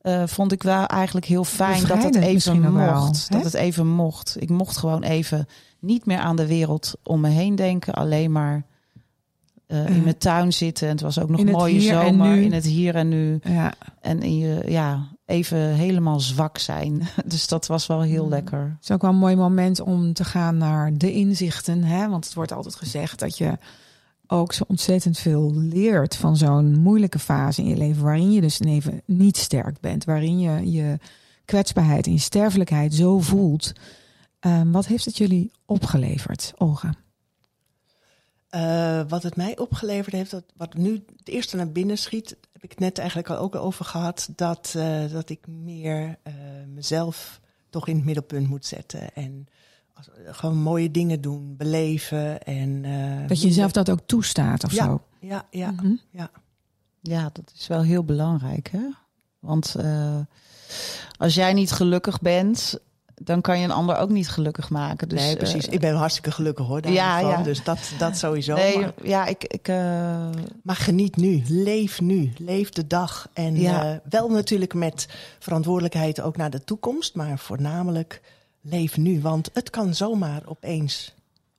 S2: eh, vond ik wel eigenlijk heel fijn dat het even
S1: wel,
S2: mocht. dat het even mocht. Ik mocht gewoon even niet meer aan de wereld om me heen denken. Alleen maar eh, in mijn tuin zitten. En het was ook nog
S1: het
S2: mooie zomer. In het hier en nu.
S1: ja.
S2: En in je, ja, even helemaal zwak zijn. Dus dat was wel heel
S1: Mm.
S2: lekker.
S1: Het is ook wel een mooi moment om te gaan naar de inzichten. Hè? Want het wordt altijd gezegd dat je ook zo ontzettend veel leert van zo'n moeilijke fase in je leven. Waarin je dus even niet sterk bent. Waarin je je kwetsbaarheid en je sterfelijkheid zo voelt. Ehm, wat heeft het jullie opgeleverd, Olga?
S3: Uh, wat het mij opgeleverd heeft, dat, wat nu het eerste naar binnen schiet, heb ik net eigenlijk al ook over gehad, dat, uh, dat ik meer uh, mezelf toch in het middelpunt moet zetten. En gewoon mooie dingen doen, beleven. En, uh,
S1: dat je jezelf dat ook toestaat of
S3: ja,
S1: zo?
S3: Ja, ja,
S1: Mhm.
S3: ja.
S2: Ja, dat is wel heel belangrijk. Hè? Want uh, als jij niet gelukkig bent, dan kan je een ander ook niet gelukkig maken. Dus,
S3: nee, precies.
S2: uh,
S3: ik ben hartstikke gelukkig hoor.
S2: Ja,
S3: ja.
S2: ja.
S3: Dus dat, dat sowieso.
S2: Nee,
S3: maar,
S2: ja, ik. ik uh...
S3: maar geniet nu. Leef nu. Leef de dag. En
S2: ja.
S3: uh, wel natuurlijk met verantwoordelijkheid ook naar de toekomst. Maar voornamelijk leef nu. Want het kan zomaar opeens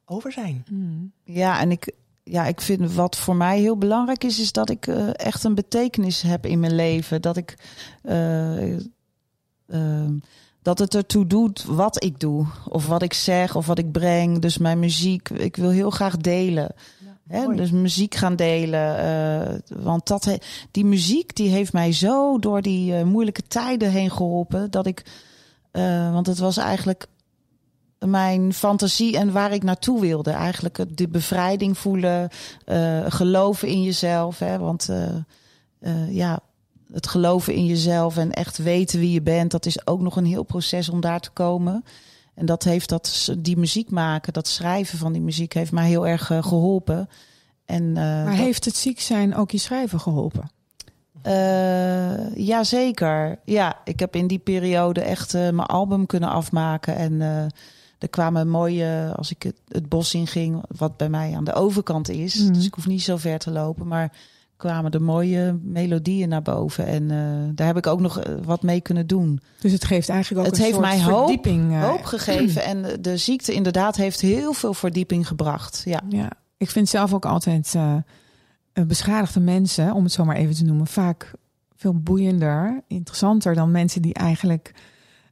S3: over zijn.
S1: Mm.
S2: Ja, en ik. Ja, ik vind wat voor mij heel belangrijk is, is dat ik uh, echt een betekenis heb in mijn leven. Dat ik. Uh, dat het ertoe doet wat ik doe. Of wat ik zeg of wat ik breng. Dus mijn muziek. Ik wil heel graag delen. Hè? Dus muziek gaan delen. eh, want dat, die muziek die heeft mij zo door die eh, moeilijke tijden heen geholpen. Dat ik, eh, want het was eigenlijk mijn fantasie en waar ik naartoe wilde. Eigenlijk de bevrijding voelen, eh, geloven in jezelf. Hè? Want eh, ja, het geloven in jezelf en echt weten wie je bent, dat is ook nog een heel proces om daar te komen. En dat heeft dat, die muziek maken, dat schrijven van die muziek, heeft mij heel erg eh, geholpen. En,
S1: Maar
S2: dat-
S1: heeft het ziek zijn ook je schrijven geholpen?
S2: Eh, ja, zeker. Ja, ik heb in die periode echt eh, mijn album kunnen afmaken. En eh, er kwamen mooie, als ik het, het bos in ging, wat bij mij aan de overkant is.
S1: Mhm.
S2: Dus ik hoef niet zo ver te lopen. Maar kwamen er mooie melodieën naar boven. En daar heb ik ook nog wat mee kunnen doen.
S1: Dus het geeft eigenlijk ook
S2: Het
S1: een
S2: heeft
S1: soort
S2: mij hoop-
S1: verdieping. eh,
S2: Hoop gegeven. En de ziekte inderdaad heeft heel veel verdieping gebracht. Ja.
S1: Ja, ik vind zelf ook altijd beschadigde mensen, om het zo maar even te noemen, vaak veel boeiender, interessanter dan mensen die eigenlijk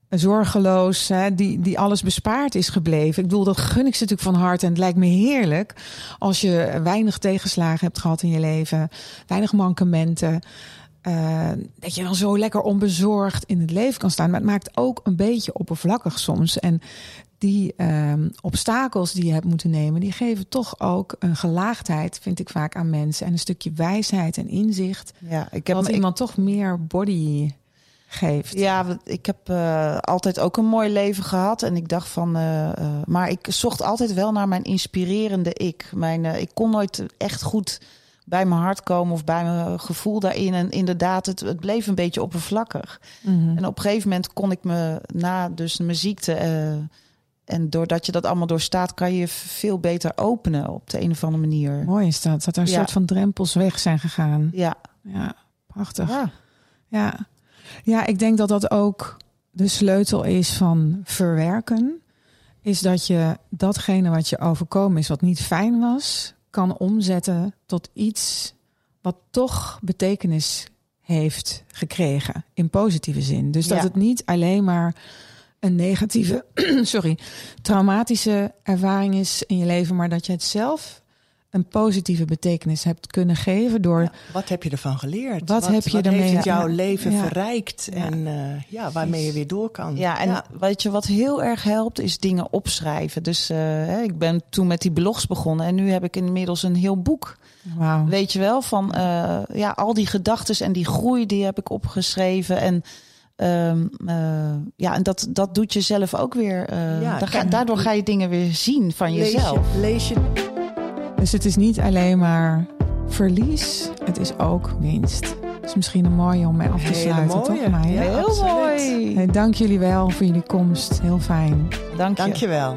S1: zorgeloos, hè, die, die alles bespaard is gebleven. Ik bedoel, dat gun ik ze natuurlijk van harte. En het lijkt me heerlijk als je weinig tegenslagen hebt gehad in je leven, weinig mankementen. eh, dat je dan zo lekker onbezorgd in het leven kan staan. Maar het maakt ook een beetje oppervlakkig soms. En die ehm, obstakels die je hebt moeten nemen, die geven toch ook een gelaagdheid, vind ik vaak aan mensen. En een stukje wijsheid en inzicht.
S2: Ja, ik heb ik-
S1: iemand toch meer body geeft.
S2: Ja, ik heb eh, altijd ook een mooi leven gehad. En ik dacht van. eh, eh, maar ik zocht altijd wel naar mijn inspirerende ik. Mijn, ik kon nooit echt goed bij mijn hart komen of bij mijn gevoel daarin. En inderdaad, het, het bleef een beetje oppervlakkig.
S1: Mhm.
S2: En op een gegeven moment kon ik me na dus mijn ziekte. En doordat je dat allemaal doorstaat, kan je je veel beter openen op de een of andere manier.
S1: Mooi is dat. Dat er een
S2: Ja.
S1: soort van drempels weg zijn gegaan.
S2: Ja,
S1: Ja, prachtig.
S2: ja.
S1: Ja. ja, ik denk dat dat ook de sleutel is van verwerken. Is dat je datgene wat je overkomen is, wat niet fijn was, kan omzetten tot iets wat toch betekenis heeft gekregen. In positieve zin. Dus dat
S2: Ja.
S1: het niet alleen maar een negatieve, sorry, traumatische ervaring is in je leven, maar dat je het zelf een positieve betekenis hebt kunnen geven door
S3: Ja, wat heb je ervan geleerd?
S1: Wat heb je
S3: wat
S1: ermee-
S3: heeft het jouw leven
S1: ja.
S3: verrijkt?
S1: Ja.
S3: En eh, ja, waarmee je weer door kan.
S2: Ja, en weet je wat heel erg helpt, is dingen opschrijven. Dus eh, hè, ik ben toen met die blogs begonnen en nu heb ik inmiddels een heel boek.
S1: Wauw.
S2: Weet je wel, van eh, ja, al die gedachten en die groei die heb ik opgeschreven. En ehm, eh, ja, en dat, dat doet je zelf ook weer. eh,
S3: Ja,
S2: ga- daardoor ga je dingen weer zien van
S3: lees
S2: jezelf.
S3: je, lees je
S1: Dus het is niet alleen maar verlies, het is ook winst. Dat is misschien een mooie om mee af te
S3: Hele
S1: sluiten,
S3: mooie.
S1: toch? Maya?
S3: Ja.
S2: Heel
S3: absoluut.
S2: mooi.
S1: Hey, dank jullie wel voor jullie komst. Heel fijn.
S2: Dank je.
S3: Dankjewel.